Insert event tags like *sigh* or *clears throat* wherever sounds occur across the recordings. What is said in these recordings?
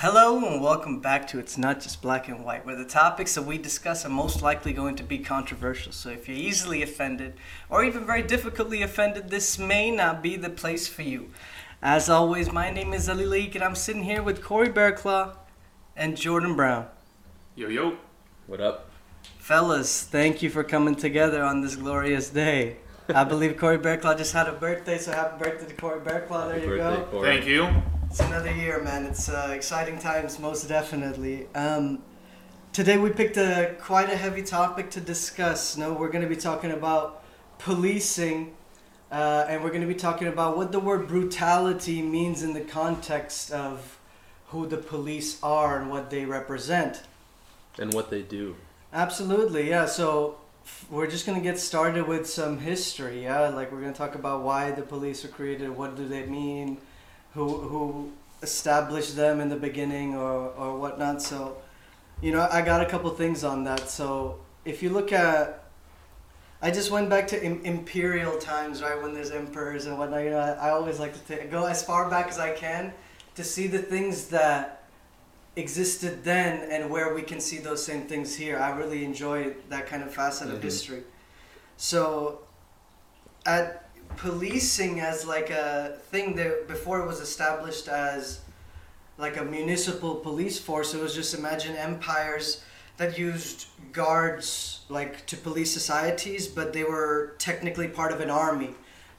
Hello and welcome back to It's Not Just Black and White, where the topics that we discuss are most likely going to be controversial. So if you're easily offended or even very difficultly offended, this may not be the place for you. As always, my name is Ali Leak and I'm sitting here with Corey Bearclaw and Jordan Brown. Yo yo. What up? Fellas, thank you for coming together on this glorious day. I believe Corey Bearclaw just had a birthday, so happy birthday to Corey Bearclaw. There Happy you birthday, go. Corey. Thank you. It's another year, man. It's uh, exciting times, most definitely. Um, today we picked a quite a heavy topic to discuss. No, we're going to be talking about policing, uh, and we're going to be talking about what the word brutality means in the context of who the police are and what they represent. And what they do. Absolutely, yeah. So f- we're just gonna get started with some history, yeah. Like we're gonna talk about why the police were created, what do they mean, who who established them in the beginning, or or whatnot. So, you know, I got a couple things on that. So if you look at, I just went back to Im- imperial times, right, when there's emperors and whatnot. You know, I, I always like to go as far back as I can to see the things that existed then and where we can see those same things here. I really enjoy that kind of facet of Mhm. history. So, at policing as like a thing that before it was established as like a municipal police force, it was just imagine empires that used guards like to police societies, but they were technically part of an army,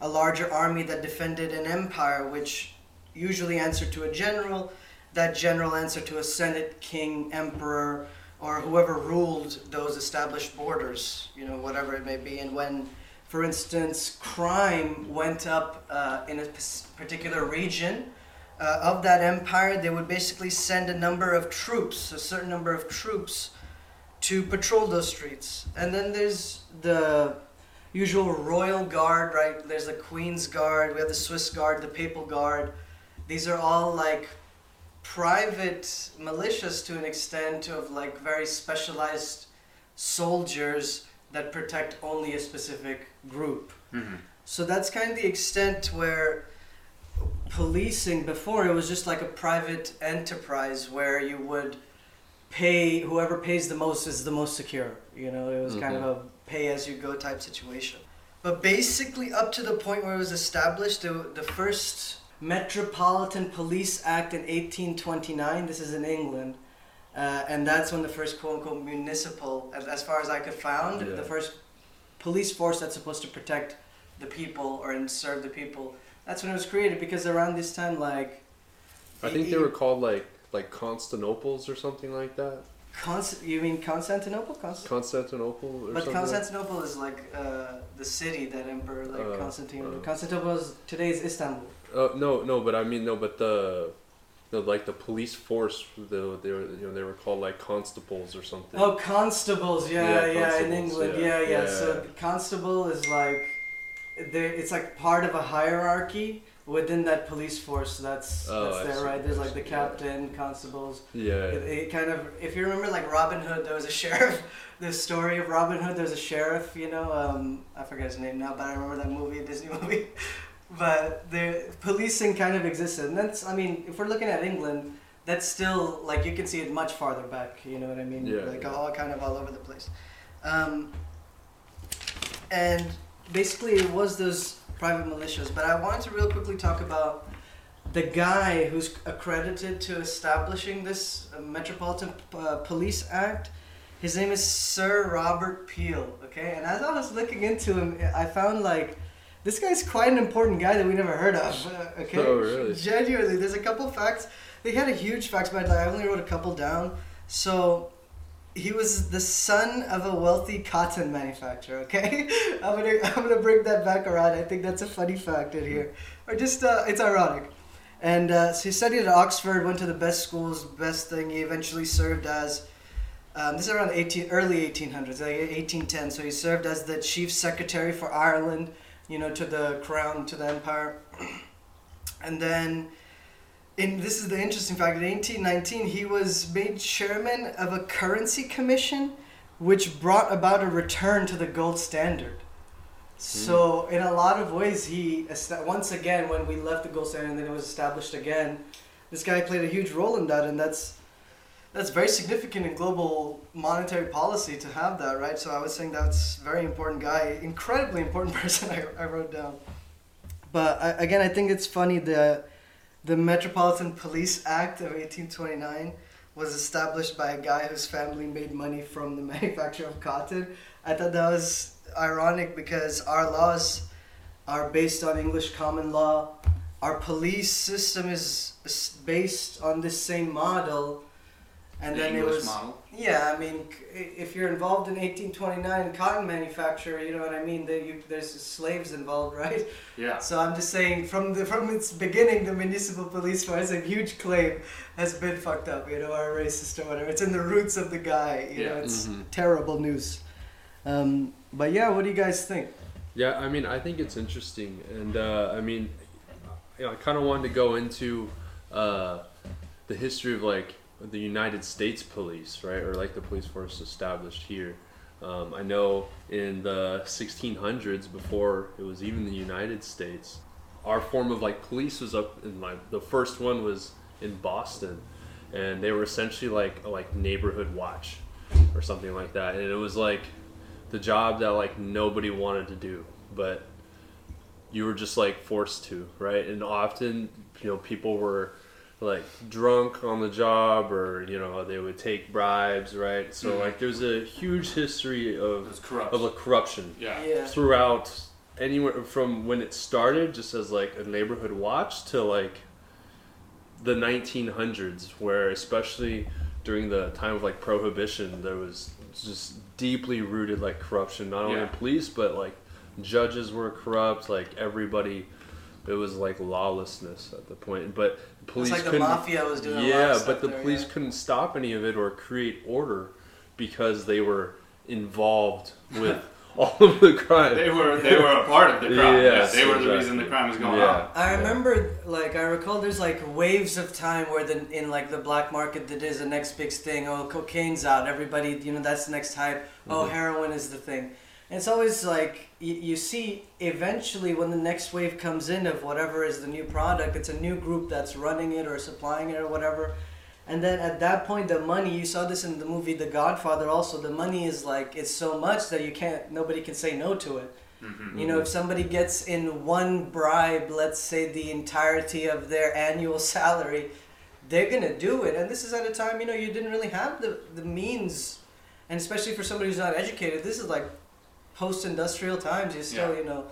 a larger army that defended an empire, which usually answered to a general that general answered to a senate, king, emperor, or whoever ruled those established borders, you know, whatever it may be. And when, for instance, crime went up uh, in a particular region uh, of that empire, they would basically send a number of troops, a certain number of troops, to patrol those streets. And then there's the usual royal guard, right? There's the Queen's Guard, we have the Swiss Guard, the Papal Guard. These are all like private militias to an extent of like very specialized soldiers that protect only a specific group. Mm-hmm. So that's kind of the extent where policing before it was just like a private enterprise where you would pay whoever pays the most is the most secure. You know, it was kind of a pay as you go type situation. But basically, up to the point where it was established, the, the first Metropolitan Police Act in 1829, this is in England, uh, and that's when the first quote unquote municipal, as, as far as I could found, Yeah. the first police force that's supposed to protect the people or and serve the people. That's when it was created because around this time, like. I think they were called like like Constantinople's or something like that. Const- you mean Constantinople? Const- Constantinople or but. Constantinople is like uh, the city that Emperor like Uh, Constantine. uh. Constantinople is today's Istanbul. Uh, no, no, but I mean no, but the, the like the police force, the they were you know they were called like constables or something. Oh, constables. Yeah, Yeah, yeah, in England. yeah. Yeah, yeah. Yeah. So constable is like, there. It's like part of a hierarchy within that police force. That's Oh, that's there, right? There's like the captain, constables. Yeah. It, it kind of, if you remember, like Robin Hood, there was a *laughs* sheriff. The story of Robin Hood, there's a sheriff. You know, um, I forget his name now, but I remember that movie, *laughs* Disney movie. But the policing kind of existed, and that's, I mean, if we're looking at England, that's still like you can see it much farther back. You know what I mean? Yeah, Like yeah. all kind of all over the place. Um, and basically, it was those private militias. But I wanted to real quickly talk about the guy who's accredited to establishing this Metropolitan uh, Police Act. His name is Sir Robert Peel. Okay, and as I was looking into him, I found like this guy's quite an important guy that we never heard of. uh, okay, Oh, really? Genuinely, there's a couple facts. They had a huge facts, but I only wrote a couple down. So he was the son of a wealthy cotton manufacturer. Okay, *laughs* I'm gonna I'm gonna bring that back around. I think that's a funny fact in here, or just uh, it's ironic. And uh, so he studied at Oxford, went to the best schools, best thing. He eventually served as um, this is around 18 early 1800s, like 1810. So he served as the chief secretary for Ireland, you know, to the crown, to the empire. And then, in this is the interesting fact. In 1819, he was made chairman of a currency commission, which brought about a return to the gold standard. Hmm. So in a lot of ways, he once again when we left the gold standard and then it was established again, this guy played a huge role in that, and that's that's very significant in global monetary policy to have that, right? So I was saying that's very important guy, incredibly important *laughs* person. I, I wrote down, but I, again, I think it's funny the the Metropolitan Police Act of eighteen twenty nine was established by a guy whose family made money from the *laughs* manufacture of cotton. I thought that was ironic because our laws are based on English common law. Our police system is based on this same model. And the then English it was model. yeah, I mean, if you're involved in 1829 cotton manufacture, you know what I mean. That you, there's slaves involved, *laughs* right? Yeah. So I'm just saying, from the from its beginning, the municipal police force, a huge claim, has been fucked up. You know, or racist or whatever. It's in the roots of the guy. You know, Yeah. it's Mhm. terrible news. Um, but yeah, what do you guys think? Yeah, I mean, I think it's interesting, and uh, I mean, you know, I kind of wanted to go into uh, the history of like the United States Police, right, or like the police force established here. Um, I know in the 1600s, before it was even the United States, our form of like police was up in like the first one was in Boston, and they were essentially like a like neighborhood watch or something like that, and it was like the job that like nobody wanted to do, but you were just like forced to, right? And often, you know, people were like drunk on the job or you know they would take bribes right so Mhm. like there's a huge history of of a corruption yeah. Yeah. throughout anywhere from when it started just as like a neighborhood watch to like the 1900s where especially during the time of like prohibition there was just deeply rooted like corruption not only in police but like judges were corrupt like everybody it was like lawlessness at the point but It's police like the couldn't mafia was doing. a lot of yeah stuff but the there, police yeah. couldn't stop any of it or create order because they were involved with *laughs* all of the crime They were they were a part of the crime. Yes, yeah, they were the reason the crime was going Yeah. on. I remember, like, I recall there's like waves of time where the in like the black market that is the next big thing. Oh, cocaine's out. Everybody, you know, that's the next hype. Oh, Mhm. heroin is the thing. And it's always like you, you see eventually when the next wave comes in of whatever is the new product, it's a new group that's running it or supplying it or whatever. And then at that point, the money you saw this in the movie The Godfather. Also, the money is like it's so much that you can't nobody can say no to it. hmm You know, if somebody gets in one bribe, let's say the entirety of their annual *laughs* salary, they're gonna do it. And this is at a time, you know, you didn't really have the, the means, and especially for somebody who's not educated, this is like post-industrial times. You still, Yeah. you know,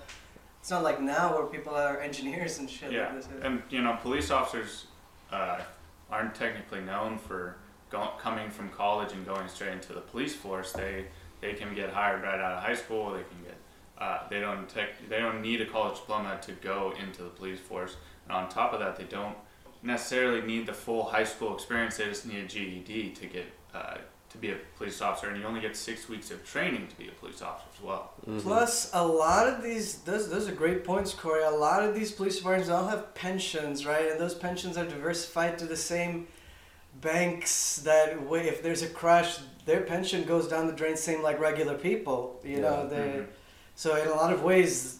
it's not like now where people are engineers and shit. Yeah, Like this. and you know, police officers uh, aren't technically known for go- coming from college and going straight into the police force. They they can get hired right out of high school. They can get uh, they don't tech, they don't need a college diploma to go into the police force. And on top of that, they don't necessarily need the full high school experience. They just need a GED to get uh, to be a police officer. And you only get six weeks of training to be a police officer as well. Mhm. Plus, a lot of these, those, those are great points, Corey. A lot of these police departments all have pensions, right? And those pensions are diversified to the same banks that wa- if there's a crash, their pension goes down the drain, same like regular people. You know, Yeah. they. Mhm. So in a lot of ways,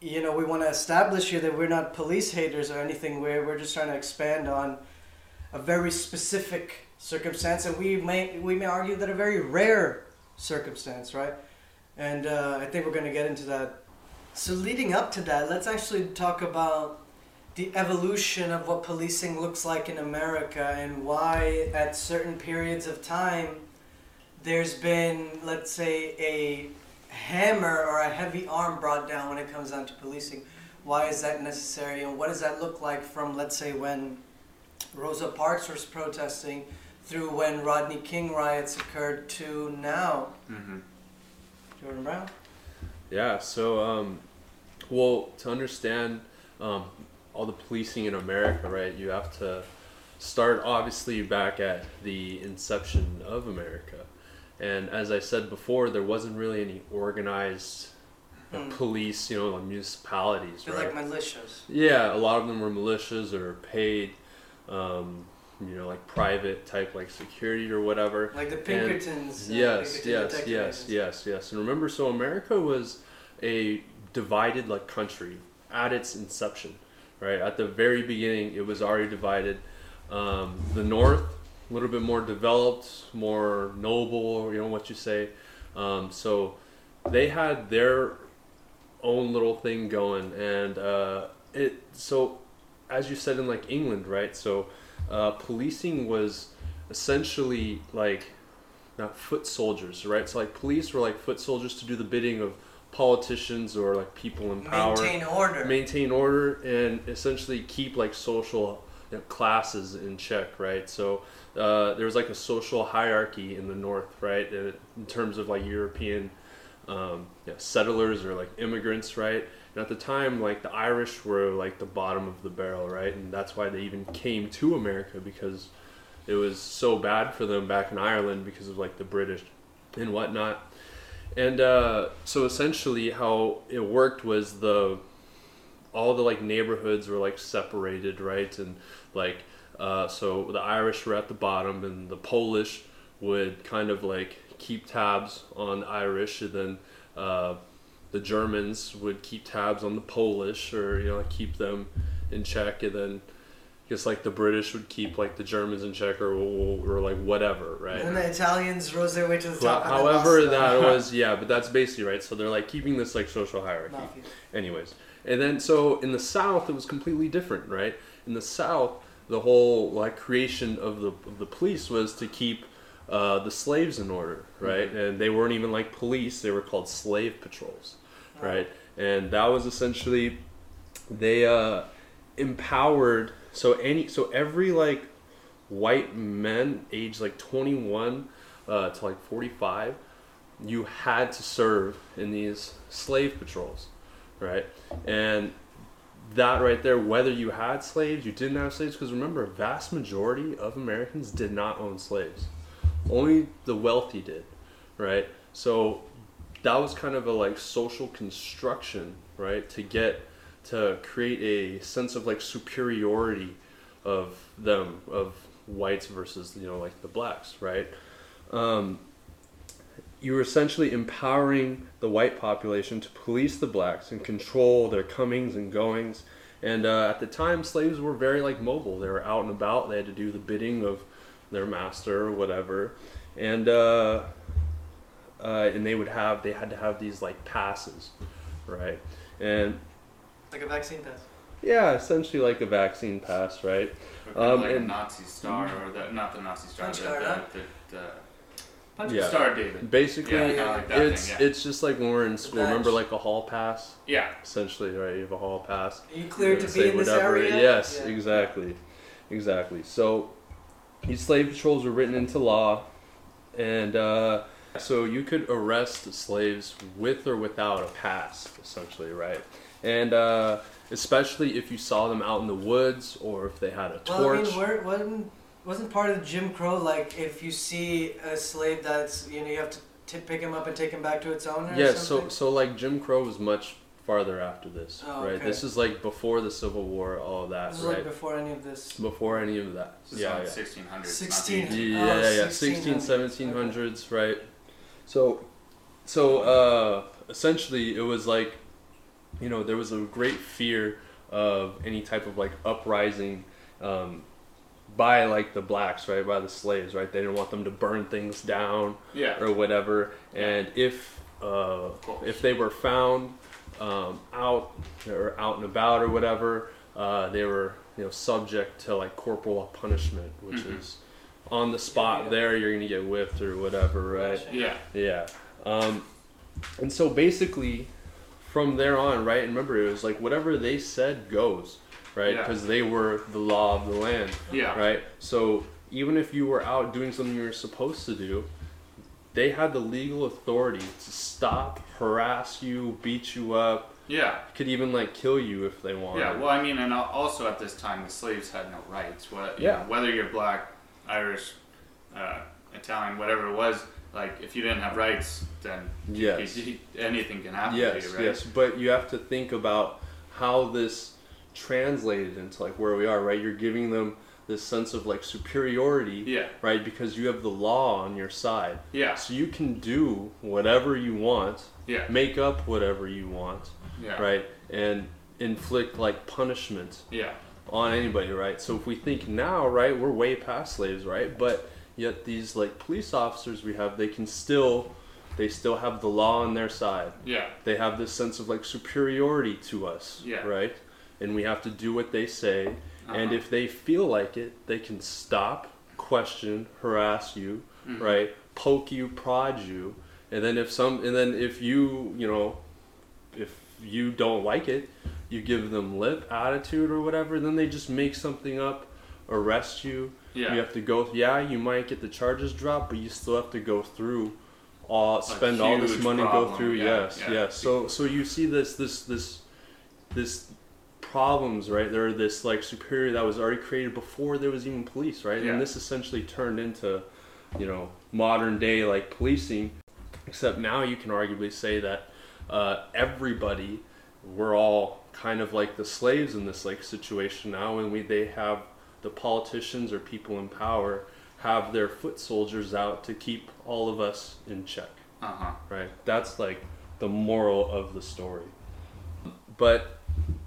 you know, we want to establish here that we're not police haters or anything. We're we're just trying to expand on a very specific circumstance, and we may we may argue that a very rare circumstance, right? And uh, I think we're going to get into that. So leading up to that, let's actually talk about the evolution of what policing looks like in America and why at certain periods of time there's been, let's say, a hammer or a heavy arm brought down when it comes down to policing. Why is that necessary, and what does that look like from, let's say, when Rosa Parks was protesting through when Rodney King riots occurred to now? Mhm. Jordan Brown? Yeah, so, um, well, to understand um, all the policing in America, right, you have to start obviously back at the inception of America. And as I said before, there wasn't really any organized uh, Hmm. police, you know, like municipalities, They're right? like militias. Yeah, a lot of them were militias or paid, um, you know, like private type, like security or whatever. Like the Pinkertons. uh, Yes, Pinkerton yes, yes, yes, yes. And remember, so America was a divided like country at its inception, right? At the very beginning, it was already divided. Um, the North, a little bit more developed, more noble, you know what you say. Um, so they had their own little thing going, and uh, it. So, as you said in like England, right? So, uh, policing was essentially like not foot soldiers, right? So like police were like foot soldiers to do the bidding of politicians or like people in power, Maintain order. maintain order, and essentially keep like social you know, classes in check, right? So uh, there was like a social hierarchy in the north, right? uh, In terms of like European um, yeah, settlers or like immigrants, right? And at the time, like the Irish were like the bottom of the barrel, right? And that's why they even came to America because it was so bad for them back in Ireland because of like the British and whatnot. And uh, so essentially, how it worked was the all the like neighborhoods were like separated, right? And like uh, so the Irish were at the bottom, and the Polish would kind of like keep tabs on Irish, and then uh, the Germans would keep tabs on the Polish, or you know keep them in check, and then. I guess like the British would keep like the Germans in check or, or like whatever, right? And the Italians rose their way to the top. then however, that *laughs* was yeah, but that's basically right. So they're like keeping this like social hierarchy. Anyways, and then so in the South, it was completely different, right? In the South, the whole like creation of the of the police was to keep uh, the slaves in order, right? And they weren't even like police; they were called slave patrols, right? And that was essentially they uh, empowered so any so every like white men age like 21 uh, to like 45 you had to serve in these slave patrols right? And that right there whether you had slaves you didn't have slaves because remember a vast majority of americans did not own slaves. Only the wealthy did right? So that was kind of a like social construction right? To get to create a sense of like superiority of them of whites versus you know like the blacks right? Um, you were essentially empowering the white population to police the blacks and control their comings and goings. And uh, at the time slaves were very like mobile. They were out and about. They had to do the bidding of their master or whatever. And uh, uh, and they would have they had to have these like passes right and Like a vaccine pass. yeah essentially like a vaccine pass right Or Um, like a and- Nazi star, or the, not the Nazi star, Punch the, card, the, huh? the, the, Punch Yeah. Star David. basically Yeah, kinda like it's thing, yeah. it's just like when we're in school badge. remember like a hall pass Yeah, essentially right you have a hall pass Are you cleared to be say in this area? Yes, Yeah. exactly, exactly. So these slave patrols were written into law, and uh, so you could arrest slaves with or without a pass, essentially, right? And uh, especially if you saw them out in the woods or if they had a torch. Well, I torch. mean, were, wasn't wasn't part of Jim Crow like if you see a slave that's you know you have to t- pick him up and take him back to its owner? yeah, so something? so like Jim Crow was much farther after this, Oh, right? okay. This is like before the Civil War, all of that, this is right? like before any of this. before any of that. this yeah, is yeah. 1600s. 16. Yeah, Oh, yeah, yeah. 1600s. 16, 1700s, right? So, so uh, essentially, it was like, you know, there was a great fear of any type of like uprising um, by like the blacks, right? By the slaves, right? They didn't want them to burn things down yeah. or whatever. And if uh, if they were found um, out or out and about or whatever, uh, they were you know subject to like corporal punishment, which Mhm. is on the spot Yeah. there you're gonna get whipped or whatever, right? Yeah. Yeah. Um, and so basically, from there on, right? And remember, it was like whatever they said goes, right? Yeah. Because they were the law of the land Yeah. right? So even if you were out doing something you were supposed to do, they had the legal authority to stop, harass you, beat you up, Yeah. could even like kill you if they wanted. Yeah, well, I mean, and also at this time, the slaves had no rights. What, Yeah. know, whether you're black, Irish, uh, Italian, whatever it was, like if you didn't have rights, then Yes. you- anything can happen to Yes, you, right? yes, but you have to think about how this translated into like where we are, right? You're giving them this sense of like superiority, Yeah, right? Because you have the law on your side. yeah, So you can do whatever you want, yeah, make up whatever you want, yeah. right? And inflict like punishment Yeah. On anybody, right? So if we think now, right, we're way past slaves, right? But yet these like police officers we have, they can still they still have the law on their side. Yeah. They have this sense of like superiority to us, Yeah. right? And we have to do what they say. And Uh-huh. if they feel like it, they can stop, question, harass you, Mhm. right? Poke you, prod you, and then if some, and then if you, you know, if you don't like it, you give them lip attitude or whatever. Then they just make something up, arrest you. Yeah. You have to go. Yeah, you might get the charges dropped, but you still have to go through all spend all this money, go through. yeah, yes, yeah. yes. So so you see this this this this problems right there. This like superior that was already created before there was even police, right? Yeah. And this essentially turned into you know modern day like policing. Except now you can arguably say that uh, everybody we're all kind of like the slaves in this like situation now, and we they have the politicians or people in power have their foot soldiers out to keep all of us in check. Uh huh. right? That's like the moral of the story. But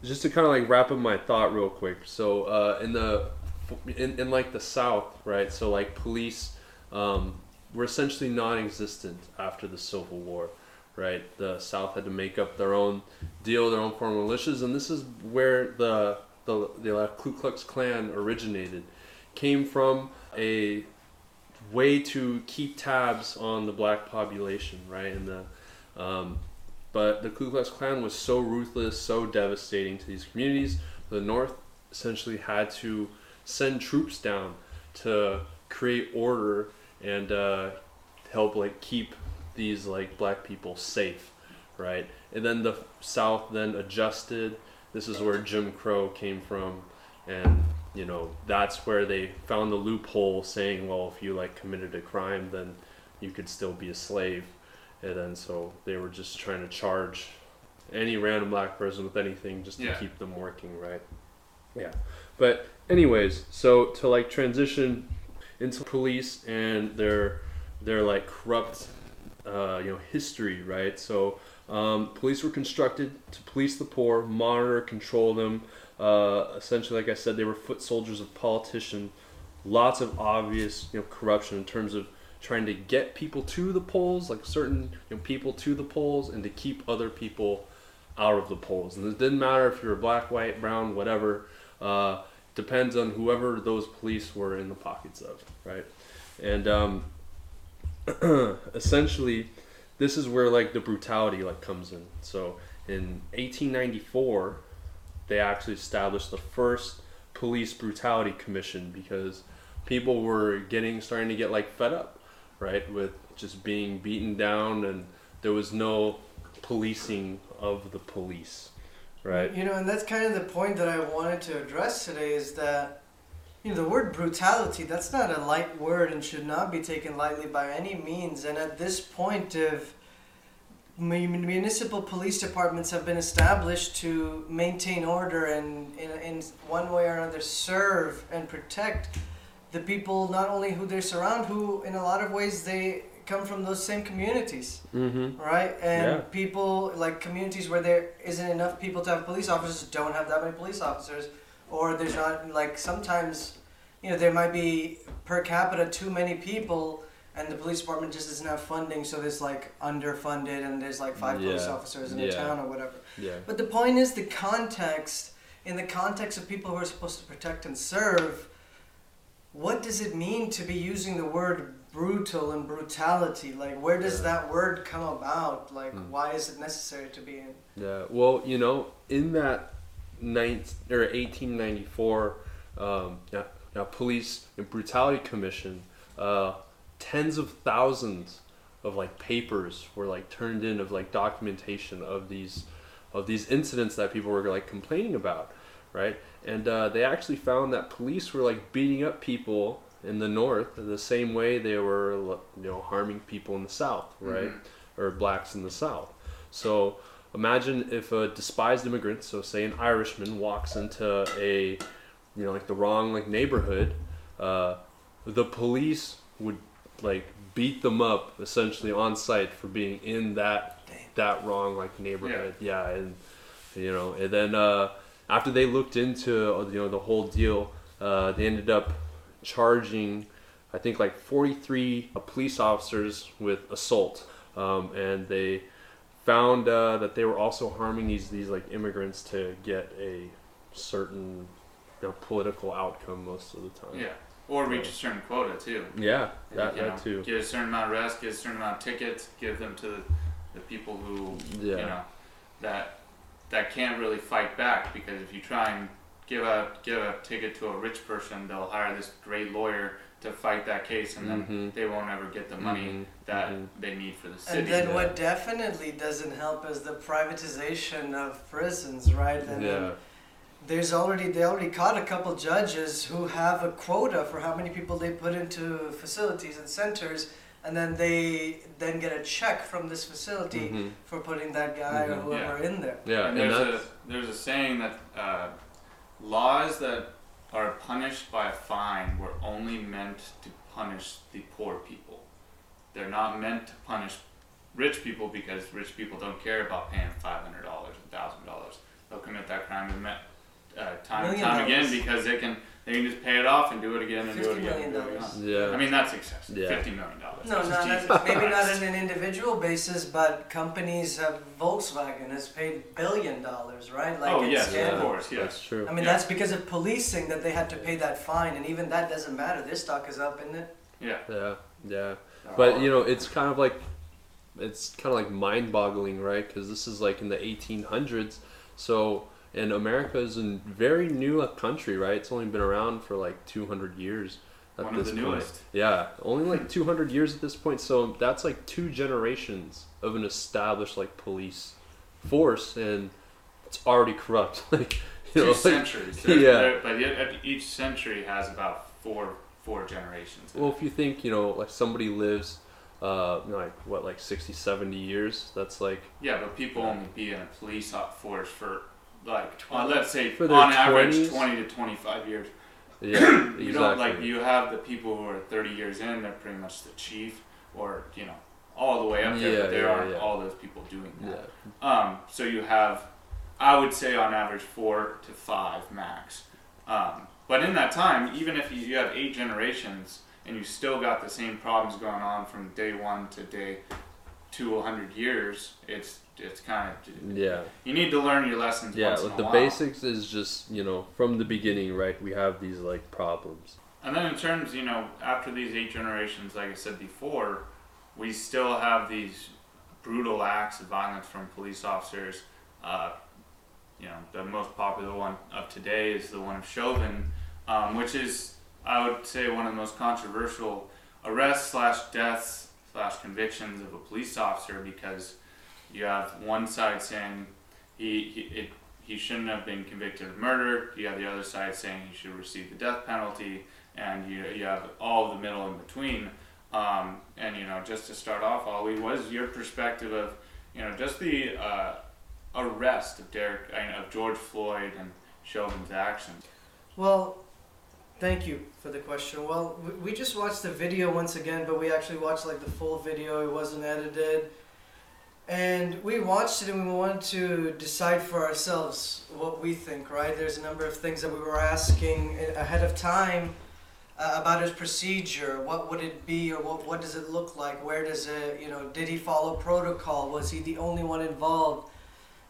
just to kind of like wrap up my thought real quick so uh, in the in, in like the south right so like police um, were essentially non-existent after the civil war right the south had to make up their own deal their own form of militias and this is where the the, the ku klux klan originated came from a way to keep tabs on the black population, right? And the, um, but the Ku Klux Klan was so ruthless, so devastating to these communities. The North essentially had to send troops down to create order and uh, help like keep these like black people safe, right? And then the South then adjusted. This is where Jim Crow came from, and you know that's where they found the loophole saying well if you like committed a crime then you could still be a slave and then so they were just trying to charge any random black person with anything just to Yeah. keep them working right yeah but anyways so to like transition into police and their their like corrupt uh, you know history right so um, police were constructed to police the poor monitor control them uh, essentially, like I said, they were foot soldiers of politicians. Lots of obvious, you know, corruption in terms of trying to get people to the polls, like certain you know, people to the polls, and to keep other people out of the polls. And it didn't matter if you were black, white, brown, whatever. Uh, depends on whoever those police were in the pockets of, right? And um, *clears throat* essentially, this is where like the brutality like comes in. So in 1894 they actually established the first police brutality commission because people were getting starting to get like fed up right with just being beaten down and there was no policing of the police right You know, and that's kind of the point that I wanted to address today is that, you know, the word brutality, that's not a light word and should not be taken lightly by any means. And at this point of municipal police departments have been established to maintain order and in, in one way or another serve and protect the people not only who they surround who in a lot of ways they come from those same communities mm-hmm right? And Yeah. people like communities where there isn't enough people to have police officers don't have that many police officers, or there's not like sometimes, you know, there might be per capita too many people, and the police department just doesn't have funding, so there's like underfunded, and there's like five police officers in a town or whatever. yeah But the point is the context. In the context of people who are supposed to protect and serve, what does it mean to be using the word brutal and brutality? Like, where does Yeah. that word come about? Like, Mm. why is it necessary to be in? Yeah, well, you know, in that ninth or eighteen ninety four, um, yeah, yeah, police and brutality commission, uh, tens of thousands of like papers were like turned in of like documentation of these of these incidents that people were like complaining about, right? And uh, they actually found that police were like beating up people in the north the same way they were you know harming people in the south, right? Or blacks in the south. So imagine if a despised immigrant, so say an Irishman, walks into a, you know, like the wrong like neighborhood, uh, the police would like beat them up essentially on site for being in that Damn. that wrong like neighborhood. Yeah, and you know. And then uh, after they looked into uh, you know the whole deal, uh, they ended up charging, I think like 43 police officers with assault, um, and they found uh, that they were also harming these these like immigrants to get a certain you know, political outcome most of the time. Yeah. Or reach a certain quota too. Yeah, that, you that too. Get a certain amount of arrests, get a certain amount of tickets, give them to the, the people who Yeah. you know that that can't really fight back because if you try and give a give a ticket to a rich person, they'll hire this great lawyer to fight that case, and then Mhm. they won't ever get the money Mhm, that mhm. they need for the city. And then yeah. what definitely doesn't help is the privatization of prisons, right? And then Yeah. There's already they already caught a couple judges who have a quota for how many people they put into facilities and centers, and then they then get a check from this facility Mhm. for putting that guy or Mhm. whoever in there. Yeah, and and there's a there's a saying that uh, laws that are punished by a fine were only meant to punish the poor people. They're not meant to punish rich people because rich people don't care about paying five hundred dollars, thousand dollars. They'll commit that crime and met, uh, time and Million time again dollars. because they can they can just pay it off and do it again and do it Fifty again. million And do it dollars. again. yeah. I mean that's excessive. Yeah. Fifty million dollars. No, not Jesus maybe not Christ. on an individual basis, but companies have Volkswagen has paid billion dollars, right? Like oh in yes, scandal. of course, yes. That's true. I mean, Yeah. that's because of policing that they had to pay that fine, and even that doesn't matter. Their stock is up, isn't it? Yeah. Yeah, yeah. But you know, it's kind of like it's kind of like mind-boggling, right? Because this is like in the 1800s, so and America is a very new country, right? It's only been around for like 200 years at One of this the point. newest. Yeah, only like 200 years at this point. So that's like two generations of an established like police force, and it's already corrupt. *laughs* like you two know, like, centuries. There- yeah. there- but yet each century has about four four generations. Well, if you think, you know, like somebody lives, uh, like what, like 60, 70 years, that's like, yeah, but people only be in a police force for like uh, let's say on average twenty to twenty five years. yeah, *clears throat* exactly. You don't like you have the people who are thirty years in. They're pretty much the chief, or you know, all the way up there. Yeah, but there yeah, aren't yeah. all those people doing that. Yeah, Um, so you have, I would say on average four to five max. Um, but in that time, even if you, you have eight generations and you still got the same problems going on from day one to day to 100 years, it's it's kind of yeah, you need to learn your lessons. yeah. Like the while. basics is just, you know, from the beginning, right? We have these like problems. And then in terms, you know, after these eight generations, like I said before, we still have these brutal acts of violence from police officers. Uh, you know, the most popular one of today is the one of Chauvin, um, which is, I would say, one of the most controversial arrests slash deaths slash convictions of a police officer because you have one side saying he, he it, he shouldn't have been convicted of murder. You have the other side saying he should receive the death penalty, and you you have all the middle in between. Um, and you know, just to start off, Ollie, what is your perspective of you know just the uh, arrest of Derek I mean, of George Floyd and Chauvin's actions? Well, thank you for the question. Well, we, we just watched the video once again, but we actually watched like the full video. It wasn't edited. And we watched it and we wanted to decide for ourselves what we think, right? There's a number of things that we were asking ahead of time uh, about his procedure. What would it be or what, what does it look like? Where does it, you know, did he follow protocol? Was he the only one involved?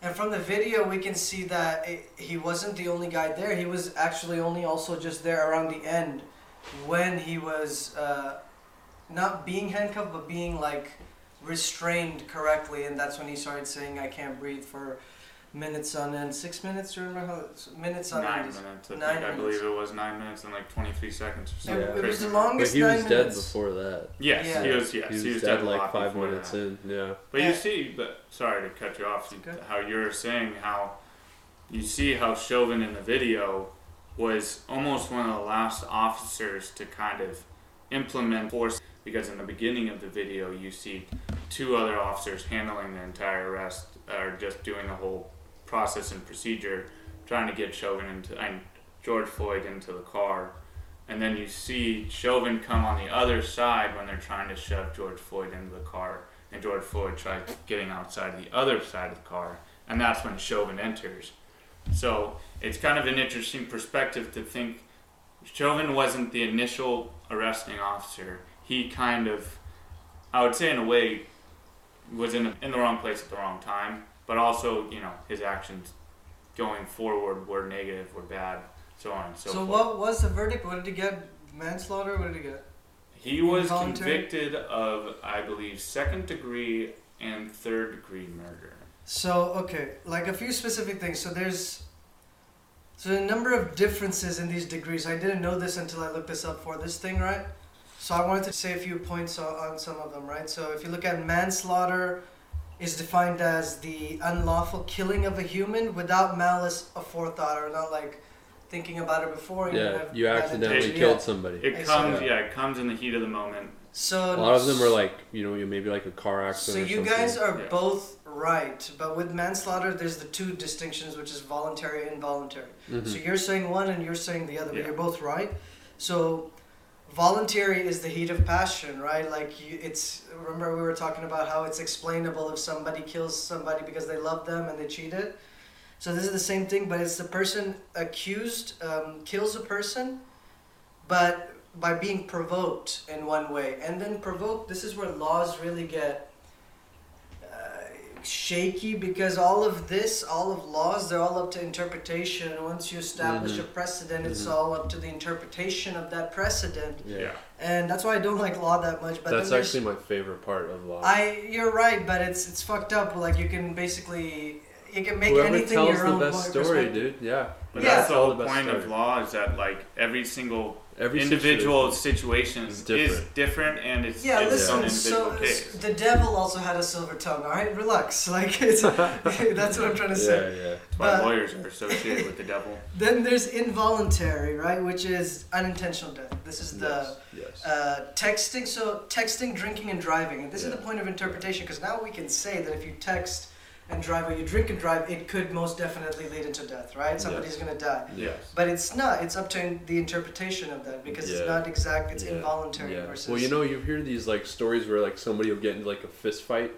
And from the video, we can see that it, he wasn't the only guy there. He was actually only also just there around the end when he was uh, not being handcuffed, but being like restrained correctly. And that's when he started saying, I can't breathe for minutes on end. Six minutes, remember how? Minutes on nine end. minutes. I, Nine think, I minutes. believe it was nine minutes and like twenty three seconds or It, something. it was the crazy. But longest he was dead minutes. before that. Yes, Yeah. he was. Yes, he was, dead, a like five minutes that. in. Yeah. But Yeah. you see, but sorry to cut you off. you- Okay. How you're saying how you see how Chauvin in the video was almost one of the last officers to kind of implement force because in the beginning of the video you see two other officers handling the entire arrest or just doing the whole process and procedure trying to get Chauvin into and George Floyd into the car and then you see Chauvin come on the other side when they're trying to shove George Floyd into the car and George Floyd tries getting outside the other side of the car and that's when Chauvin enters. So it's kind of an interesting perspective to think Chauvin wasn't the initial arresting officer. He kind of, I would say in a way, was in, in the wrong place at the wrong time, but also, you know, his actions going forward were negative, were bad, so on and so, So, forth. what was the verdict? What did he get? Manslaughter? What did he get? He was convicted of, I believe, second degree and third degree murder. So okay, like a few specific things. So there's so a number of differences in these degrees. I didn't know this until I looked this up for this thing, right? So I wanted to say a few points on, on some of them, right? So if you look at manslaughter, is defined as the unlawful killing of a human without malice aforethought, or not like thinking about it before. and Yeah, have you bad accidentally killed Yeah. somebody. It comes, see. yeah, it comes in the heat of the moment. So A lot of them are like, you know, maybe like a car accident. So you something. guys are Yeah. both right, but with manslaughter, there's the two distinctions, which is voluntary and involuntary. Mhm. So you're saying one and you're saying the other, but you're both right. So voluntary is the heat of passion, right? Like you, it's remember we were talking about how it's explainable if somebody kills somebody because they love them and they cheated. So this is the same thing, but it's the person accused um, kills a person, but by being provoked in one way, and then provoked. This is where laws really get shaky because all of this, all of laws, they're all up to interpretation. Once you establish a Mhm. precedent, it's Mhm. all up to the interpretation of that precedent, Yeah. and that's why I don't like law that much. But That's actually my favorite part of law. I you're right, but it's it's fucked up. Like you can basically you can make Whoever anything tells your the own best story, dude. Yeah. But Yeah. that's the whole the best point of law is that like every single Every individual situation situation is is different. different, and it's, Yeah, it's its listen. individual So case. the devil also had a silver tongue. All right, relax. *laughs* Like it's *laughs* that's what I'm trying to say. Yeah, yeah. That's why but- lawyers are associated with the devil. *laughs* Then there's involuntary, right, which is unintentional death. This is the yes. yes. uh, texting. So texting, drinking, and driving. And this is the point of interpretation because now we can say that if you text and drive or you drink and drive, it could most definitely lead into death, right? Somebody's Yes. gonna die. Yes. But it's not. It's up to the interpretation of that because Yeah. it's not exact. It's Yeah. involuntary Yeah. versus. Well, you know, you hear these like stories where like somebody will get into like a fist fight,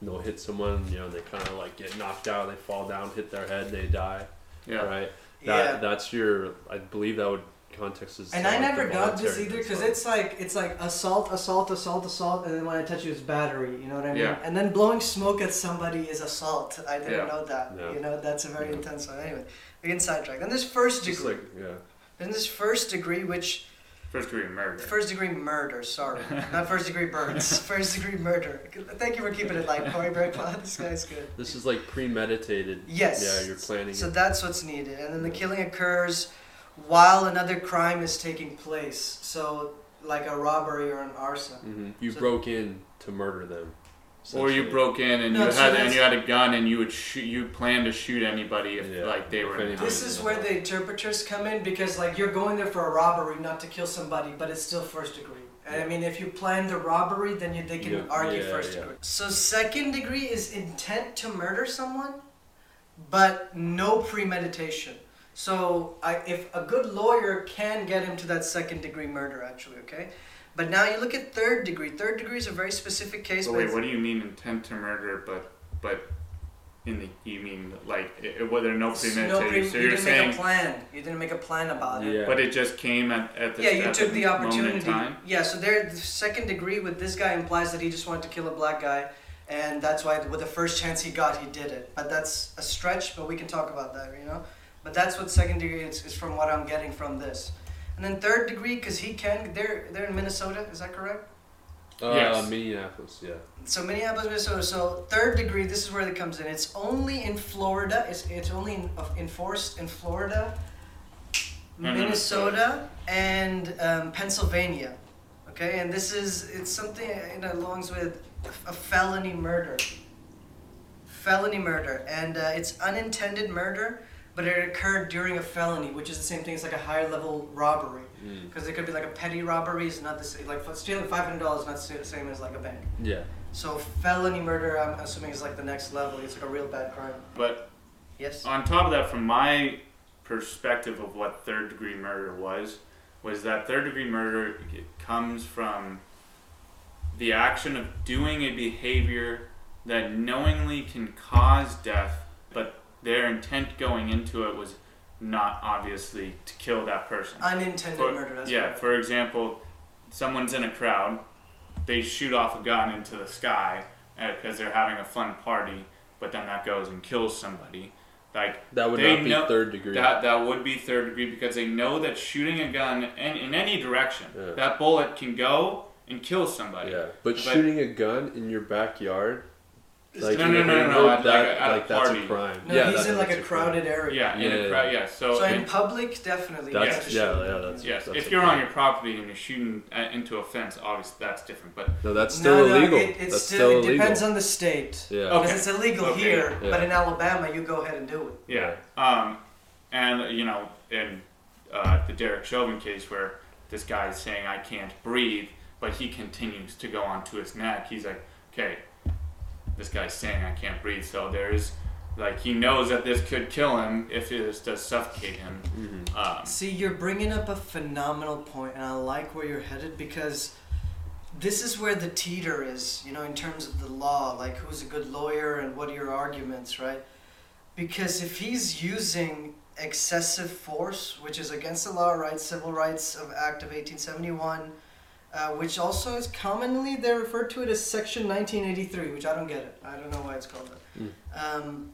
and they'll hit someone, you know, they kind of like get knocked out, they fall down, hit their head, they die. Yeah. Right. That yeah. that's your. I believe that would context is. And I never got this either because it's like it's like assault, assault, assault, assault, and then when I touch you, it's battery. You know what I mean? Yeah. And then blowing smoke at somebody is assault. I didn't Yeah. know that. Yeah. You know, that's a very Yeah. intense one. Anyway, we can sidetrack. Then this first Just degree. like yeah. then there's first degree, which First degree murder. first degree murder. Sorry, *laughs* not first degree burns. *laughs* first degree murder. Thank you for keeping it light, Corey. Very proud. *laughs* This guy's good. This is like premeditated. Yes. Yeah, you're planning. So it. that's what's needed. And then the killing occurs while another crime is taking place. So, like a robbery or an arson. hmm You so- broke in to murder them. Or you broke in and No, you so had and you had a gun and you would shoot. You planned to shoot anybody if Yeah, like they were. in anybody- This is where the interpreters come in because, like, you're going there for a robbery, not to kill somebody, but it's still first degree. And I mean, if you plan the robbery, then you, they can Yeah, argue yeah, first yeah. degree. So, second degree is intent to murder someone, but no premeditation. So, I, if a good lawyer can get him to that second degree murder, actually, okay? But now you look at third degree. Third degree is a very specific case. But wait, what do you mean intent to murder? But but in the you mean like it, it, well, no it's premeditated. no pre- so you you're didn't saying, make a plan. You didn't make a plan about it. Yeah. but it just came at at the Yeah, you at took the moment opportunity. time. Yeah, so there, the second degree with this guy implies that he just wanted to kill a black guy, and that's why with the first chance he got, he did it. But that's a stretch, but we can talk about that, you know. But that's what second degree is, is from what I'm getting from this. And then third degree, because he can, they're they're in Minnesota, is that correct? Uh, Yes. Minneapolis. Yeah. So Minneapolis, Minnesota. So third degree, this is where it comes in. It's only in Florida. It's it's only in, uh, enforced in Florida, And Minnesota, and um, Pennsylvania. Okay, and this is it's something it alongs with a felony murder. Felony murder, and uh, it's unintended murder, but it occurred during a felony, which is the same thing as like a higher level robbery. Mm. Because it could be like a petty robbery, is not the same. Like stealing five hundred dollars, is not the same as like a bank. Yeah. So felony murder, I'm assuming is like the next level. It's like a real bad crime. But Yes. on top of that, from my perspective of what third degree murder was, was that third degree murder it comes from the action of doing a behavior that knowingly can cause death, but their intent going into it was not obviously to kill that person. Unintended For- murder. That's yeah, right. for example, someone's in a crowd, they shoot off a gun into the sky uh, because they're having a fun party, but then that goes and kills somebody. Like That would not be know- third degree. that, that would be third degree because they know that shooting a gun in, in any direction, Yeah. that bullet can go and kill somebody. yeah, but But- shooting a gun in your backyard, like No, no, no, no, no, at- that, like a- at a like that's a crime. No, yeah, he's in like that's a crime. crowd area. Yeah, in Yeah, a crowd. Yeah. So, So in it- public, definitely. That's yes. yeah, yeah, that's yes, that's if a you're on your property and you're shooting uh, into a fence, obviously that's different. But no, that's still no, illegal. No, it, it's that's still, still it depends on the state. yeah. Okay. Because it's illegal Okay. here, Yeah. but in Alabama, you go ahead and do it. Yeah. Um, and you know, in uh, the Derek Chauvin case, where this guy is saying I can't breathe, but he continues to go onto his neck. He's like, okay, this guy's saying I can't breathe, so there is like he knows that this could kill him if it is to suffocate him. Mhm. Um, See, you're bringing up a phenomenal point, and I like where you're headed because this is where the teeter is, you know, in terms of the law. Like, who's a good lawyer and what are your arguments, right? Because if he's using excessive force, which is against the law, right? Civil Rights of Act of 1871, uh, which also is commonly they refer to it as Section 1983, which I don't get it. I don't know why it's called that. Um,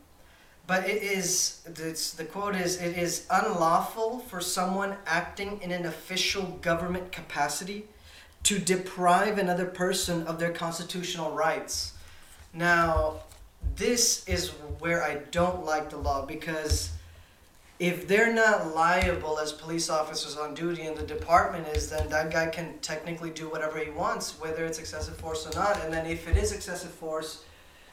but it is it's, the quote is it is unlawful for someone acting in an official government capacity to deprive another person of their constitutional rights. Now, this is where I don't like the law because if they're not liable as police officers on duty and the department is, then that guy can technically do whatever he wants, whether it's excessive force or not. And then if it is excessive force,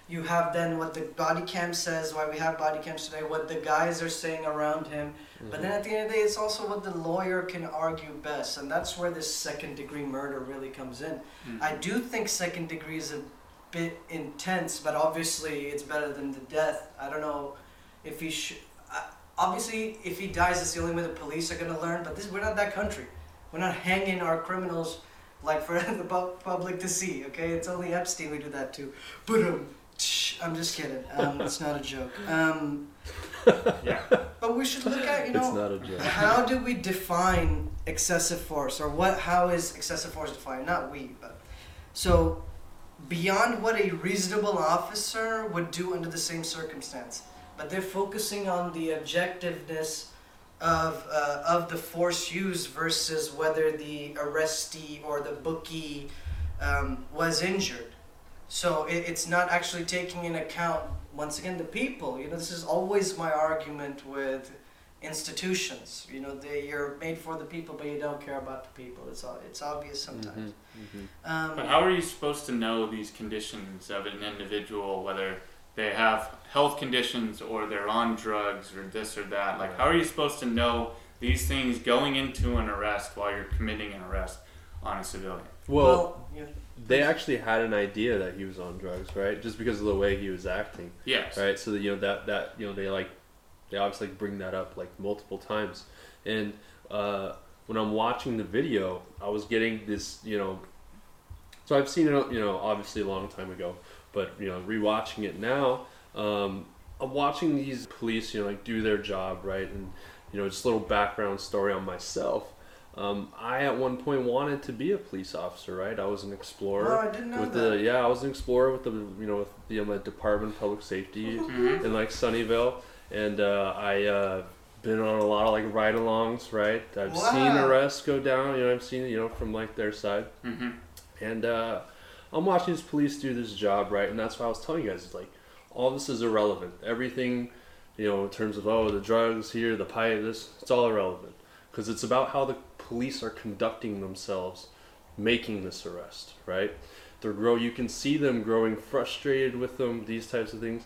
you have then what the body cam says, why we have body cams today, what the guys are saying around him. But then at the end of the day, it's also what the lawyer can argue best. And that's where this second degree murder really comes in. mm. I do think second degree is a bit intense, but obviously it's better than the death. I don't know if he should. Obviously, if he dies, it's the only way the police are gonna learn. But this, we're not that country. We're not hanging our criminals like for *laughs* the pu- public to see. Okay, it's only Epstein we do that to. But um, I'm just kidding. Um, it's not a joke. Um, *laughs* yeah. but we should look at you know it's not a joke. how do we define excessive force or what how is excessive force defined not we but so beyond what a reasonable officer would do under the same circumstance but they're focusing on the objectiveness of uh, of the force used versus whether the arrestee or the bookie um, was injured. So it, it's not actually taking into account once again the people. You know this is always my argument with institutions. You know they you're made for the people but you don't care about the people. It's o- it's obvious sometimes. Mhm, um, But how are you supposed to know these conditions of an individual, whether they have health conditions or they're on drugs or this or that? Like, how are you supposed to know these things going into an arrest while you're committing an arrest on a civilian? Well, yeah. they actually had an idea that he was on drugs, right? Just because of the way he was acting, Yes. right? So that, you know that that you know they like they obviously bring that up like multiple times, and uh, when I'm watching the video, I was getting this, you know. So I've seen it, you know, obviously a long time ago, but you know, rewatching it now, um, I'm watching these police, you know, like do their job, right? And you know, just a little background story on myself. Um, I at one point wanted to be a police officer, right? I was an explorer oh, I didn't know with that. the yeah, I was an explorer with the you know with the um, Department of Public Safety *laughs* Mhm. in like Sunnyvale, and uh, I uh, been on a lot of like ride-alongs, right? I've seen arrests go down, you know, I've seen you know from like their side, hmm and uh, I'm watching these police do this job, right? And that's why I was telling you guys, it's like all this is irrelevant. Everything, you know, in terms of oh the drugs here, the pipe, this, it's all irrelevant because it's about how the police are conducting themselves, making this arrest, right? They're grow. You can see them growing frustrated with them, these types of things,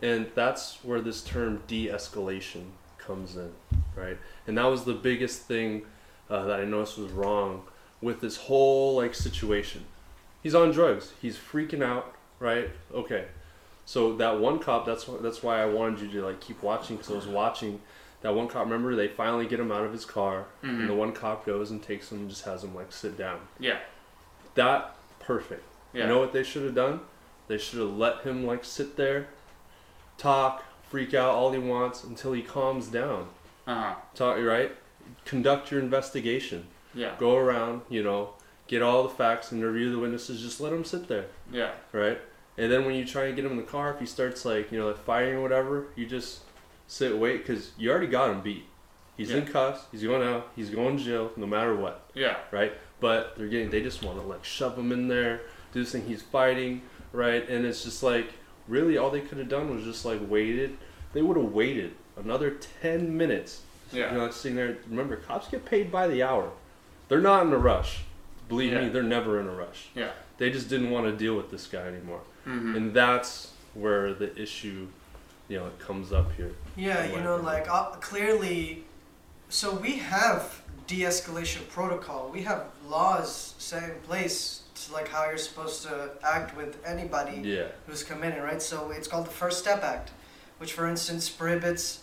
and that's where this term de-escalation comes in, right? And that was the biggest thing uh, that I noticed was wrong with this whole like situation. He's on drugs. He's freaking out, right? Okay. So that one cop, that's that's why I wanted you to like keep watching because I was watching that one cop. Remember, they finally get him out of his car, Mhm. and the one cop goes and takes him and just has him like sit down. Yeah. That perfect. Yeah. You know what they should have done? They should have let him like sit there, talk, freak out all he wants until he calms down. Uh-huh. Talk right. Conduct your investigation. Yeah. Go around. You know, get all the facts, interview the witnesses. Just let him sit there. Yeah. right? And then when you try and get him in the car, if he starts like you know like fighting or whatever, you just sit wait because you already got him beat. He's in cuffs. He's going out. He's going to jail no matter what, Yeah. right? But they're getting they just want to like shove him in there, do this thing. He's fighting, right? And it's just like really all they could have done was just like waited. They would have waited another ten minutes. Yeah. You know, sitting there. Remember, cops get paid by the hour. They're not in a rush. Believe me, they're never in a rush. Yeah. They just didn't want to deal with this guy anymore hmm and that's where the issue you know it comes up here Yeah, you know, like uh, clearly, so we have de-escalation protocol. We have laws set in place to like how you're supposed to act with anybody yeah who's committed, right? So it's called the First Step Act, which, for instance, prohibits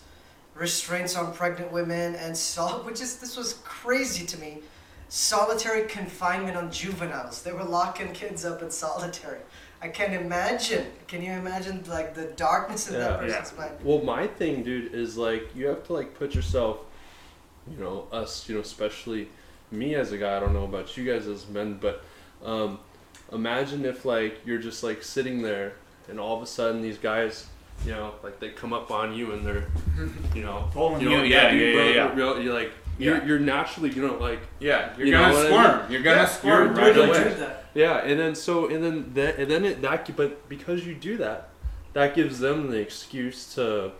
restraints on pregnant women and so, *laughs* which is this was crazy to me. Solitary confinement on juveniles. They were locking kids up in solitary. I can't imagine. Can you imagine like the darkness in that Yeah. Yeah. mind? well my thing dude is like you have to like put yourself you know us you know especially me as a guy i don't know about you guys as men but um imagine if like you're just like sitting there and all of a sudden these guys you know like they come up on you and they're you know Pulling you know, you, yeah, dude, yeah, yeah, yeah. You're, you're like Yeah. you're, you're naturally you know like Yeah. You're You gonna what I squirm. mean? You're gonna Yeah, squirm you're right really away. that. Yeah, and then so and then that and then it that but because you do that, that gives them the excuse to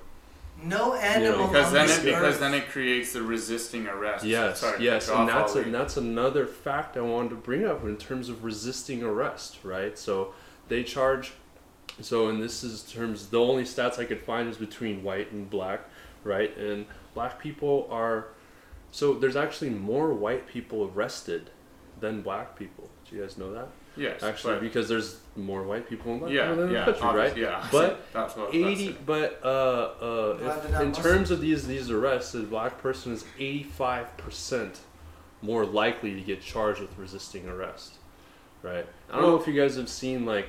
No animal Because then it because then it creates the resisting arrest. yes Sorry, yes, and that's a, and that's another fact I wanted to bring up in terms of resisting arrest, right? So they charge. So and this is terms the only stats I could find is between white and black, right? And black people are so there's actually more white people arrested than black people. Do you guys know that? yes, Actually, but- because there's more white people in black yeah, people than in yeah, the country, right? Yeah, But *laughs* that's what I was about to 80 say. but uh, uh, Glad if- they're not in Muslim. terms of these these arrests the black person is 85% more likely to get charged with resisting arrest right i don't know if you guys have seen like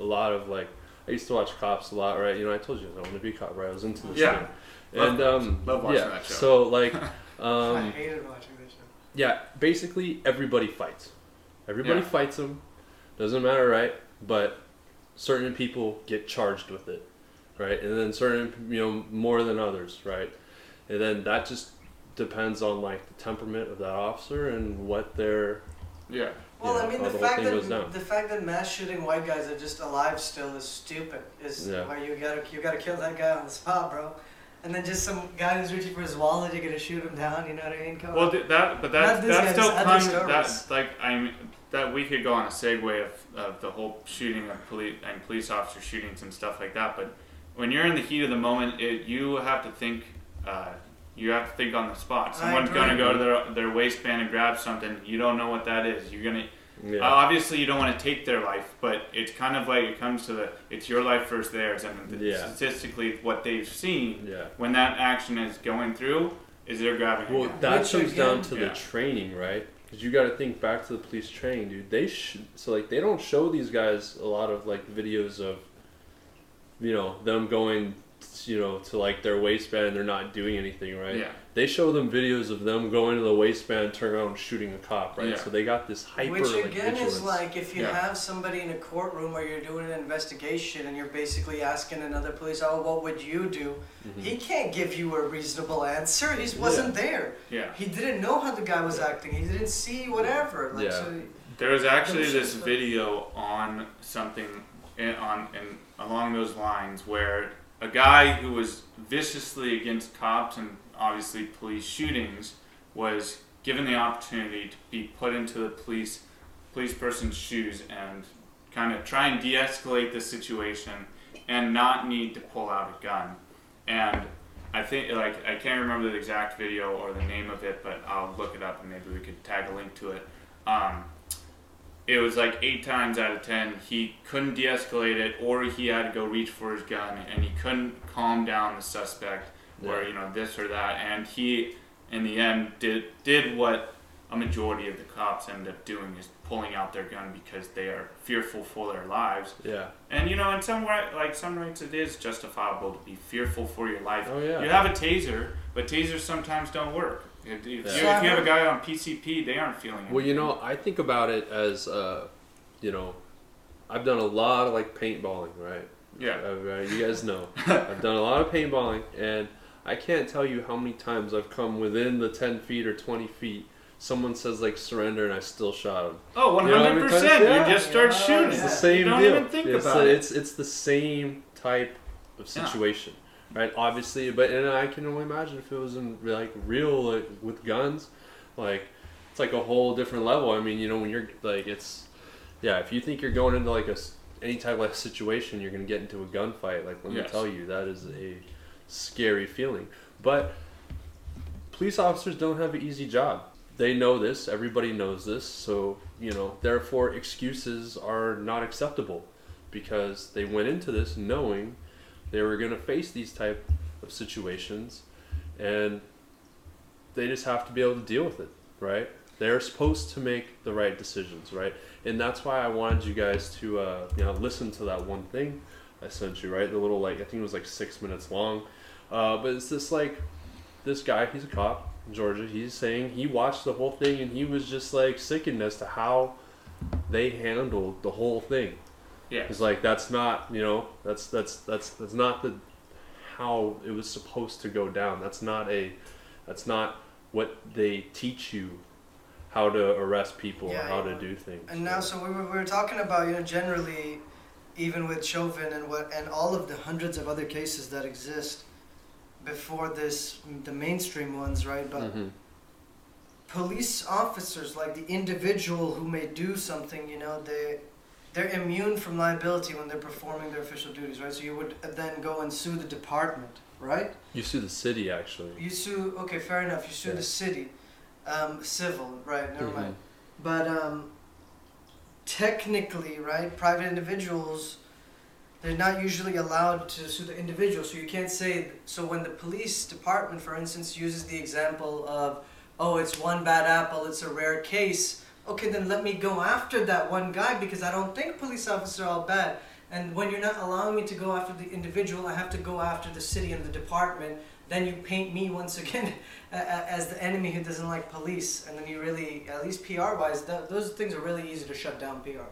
a lot of like i used to watch cops a lot right you know i told you i wanted to be a cop right i was into this Yeah. thing Love and cops. um Love watching yeah that show. so like *laughs* I um hated watching this show. yeah basically everybody fights everybody Yeah. fights them doesn't matter right but certain people get charged with it right and then certain you know more than others right and then that just depends on like the temperament of that officer and what their yeah, Well, Yeah, I mean, the, the fact that the fact that mass shooting white guys are just alive still is stupid. Is Yeah. why you gotta you gotta kill that guy on the spot, bro. And then just some guy who's reaching for his wallet, you're gonna shoot him down. You know what I mean? Come Well, on. that but that that guy, still comes that's like I mean that we could go on a segue of, of the whole shooting of police and police officer shootings and stuff like that. But when you're in the heat of the moment, it you have to think. Uh, you have to think on the spot. Someone's gonna go to their their waistband and grab something. You don't know what that is. You're gonna yeah Uh, obviously, you don't want to take their life, but it's kind of like it comes to the it's your life versus theirs, and the- Yeah. statistically, what they've seen yeah when that action is going through is they're grabbing. well gun. that Which comes down to Yeah. the training right because you got to think back to the police training dude they sh- so like they don't show these guys a lot of like videos of you know them going you know to like their waistband and they're not doing anything right Yeah, They show them videos of them going to the waistband, turn around, shooting a cop, right? Yeah. So they got this hyper Which again vigilance. is like if you Yeah. have somebody in a courtroom where you're doing an investigation and you're basically asking another police, oh, what would you do? Mhm. He can't give you a reasonable answer. He wasn't there. yeah. He didn't know how the guy was acting. He didn't see whatever. Like, Yeah. so There was actually this shoot video on something in, on and along those lines where a guy who was viciously against cops and obviously police shootings was given the opportunity to be put into the police police person's shoes and kind of try and de-escalate the situation and not need to pull out a gun and I think like I can't remember the exact video or the name of it, but I'll look it up and maybe we could tag a link to it. Um, it was like eight times out of ten he couldn't de-escalate it, or he had to go reach for his gun, and he couldn't calm down the suspect, or you know this or that, and he in the end did did what a majority of the cops end up doing is pulling out their gun because they are fearful for their lives. Yeah. And you know, in some right, like some rights, it is justifiable to be fearful for your life. Oh yeah. You have a taser, but tasers sometimes don't work. If, if, Yeah. you, if you have a guy on PCP, they aren't feeling it. Well, you know, I think about it as, uh, you know, I've done a lot of like paintballing, right? yeah. Uh, right, you guys know. I've done a lot of paintballing, and I can't tell you how many times I've come within the 10 feet or 20 feet. Someone says like surrender, and I still shot them. Oh, one You know I hundred mean? percent. Yeah. You just start Yeah. shooting. It's the same you don't deal. even think it's, about the, it. it's it's the same type of Yeah. situation, right? Obviously, but and I can only imagine if it was in like real like with guns, like it's like a whole different level. I mean, you know, when you're like it's yeah, if you think you're going into like a, any type of *laughs* situation, you're gonna get into a gunfight. Like let me tell you, that is a scary feeling. But police officers don't have an easy job. They know this. Everybody knows this. So you know, therefore, excuses are not acceptable because they went into this knowing they were going to face these type of situations, and they just have to be able to deal with it, right? They're supposed to make the right decisions, right? And that's why I wanted you guys to, uh, you know, listen to that one thing I sent you, right? The little like I think it was like six minutes long, uh, but it's this like this guy. He's a cop in Georgia. He's saying he watched the whole thing and he was just like sickened as to how they handled the whole thing. yeah. It's like that's not you know that's that's that's that's not the how it was supposed to go down. That's not a that's not what they teach you how to arrest people or how yeah. to do things. And now, so we were, we were talking about, you know, generally, even with Chauvin and what, and all of the hundreds of other cases that exist before this, the mainstream ones, right? But Mhm. police officers, like the individual who may do something, you know, they, they're immune from liability when they're performing their official duties, right? So you would then go and sue the department, right? you sue the city actually. You sue, okay, fair enough. You sue Yeah. the city, um, civil, right? Never Mhm. mind. But um, technically, right, private individuals, they're not usually allowed to sue the individual. So you can't say. So when the police department, for instance, uses the example of, oh, it's one bad apple, it's a rare case. Okay, then let me go after that one guy because I don't think police officers are all bad. And when you're not allowing me to go after the individual, I have to go after the city and the department. Then you paint me once *laughs* again as the enemy who doesn't like police, and then you really, at least PR wise, th- those things are really easy to shut down PR wise.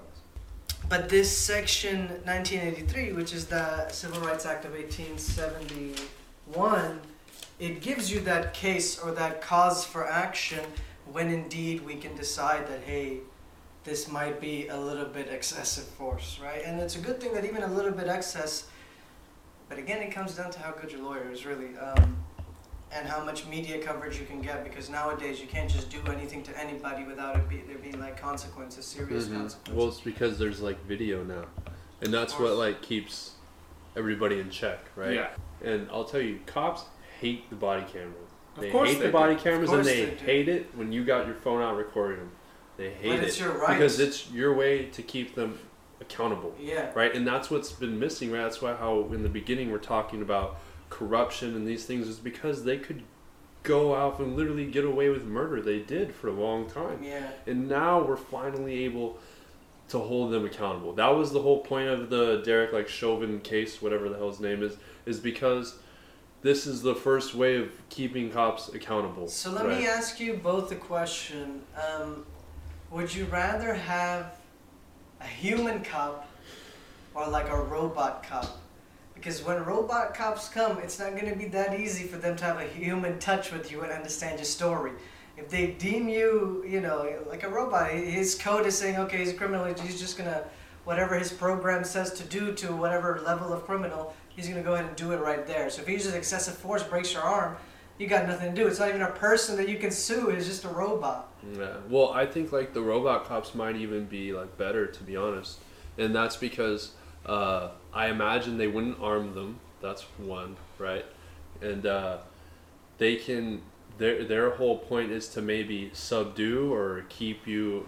But this section 1983, which is the Civil Rights Act of 1871, it gives you that case or that cause for action when indeed we can decide that, hey, this might be a little bit excessive force, right? And it's a good thing that even a little bit excess, but again, it comes down to how good your lawyer is, really. Um, and how much media coverage you can get because nowadays you can't just do anything to anybody without it be there being like consequences, serious Mhm. consequences. Well, it's because there's like video now, and that's what like keeps everybody in check, right? Yeah. And I'll tell you, cops hate the body camera. Of They course hate they the body cameras, and they, they hate it when you got your phone out recording them. They hate but it it's your right. because it's your way to keep them accountable, yeah. right? And that's what's been missing, right? That's why how in the beginning we're talking about corruption and these things is because they could go out and literally get away with murder. They did for a long time. Yeah. And now we're finally able to hold them accountable. That was the whole point of the Derek like Chauvin case, whatever the hell his name is, is because this is the first way of keeping cops accountable. So let right? me ask you both a question. Um, would you rather have a human cop or like a robot cop? Because when robot cops come, it's not going to be that easy for them to have a human touch with you and understand your story. If they deem you, you know, like a robot, his code is saying, okay, he's a criminal, he's just going to, whatever his program says to do to whatever level of criminal, he's going to go ahead and do it right there. So if he uses excessive force, breaks your arm, you got nothing to do. It's not even a person that you can sue. It's just a robot. Yeah. Well, I think like the robot cops might even be like better to be honest, and that's because uh, I imagine they wouldn't arm them. That's one, right? And uh, they can. Their their whole point is to maybe subdue or keep you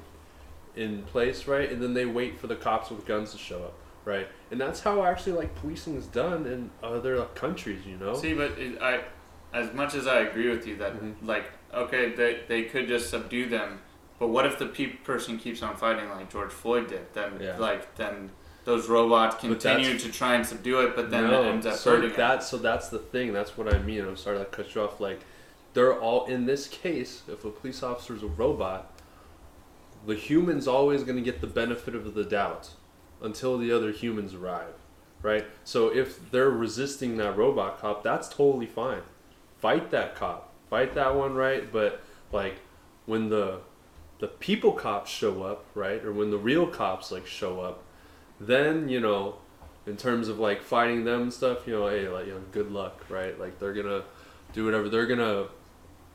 in place, right? And then they wait for the cops with guns to show up, right? And that's how actually like policing is done in other countries, you know. See, but it, I, as much as I agree with you that Mhm. like okay, they they could just subdue them, but what if the pe- person keeps on fighting like George Floyd did? Then Yeah. like then those robots continue to try and subdue it, but then no, it ends up so hurting it. that so that's the thing. That's what I mean. I'm sorry to cut you off. Like, they're all in this case. If a police officer is a robot, the human's always going to get the benefit of the doubt until the other humans arrive, right? So if they're resisting that robot cop, that's totally fine. Fight that cop. Fight that one, right? But like when the the people cops show up, right? Or when the real cops like show up, then you know in terms of like fighting them and stuff, you know, hey, like you know, good luck, right? Like they're gonna do whatever. They're gonna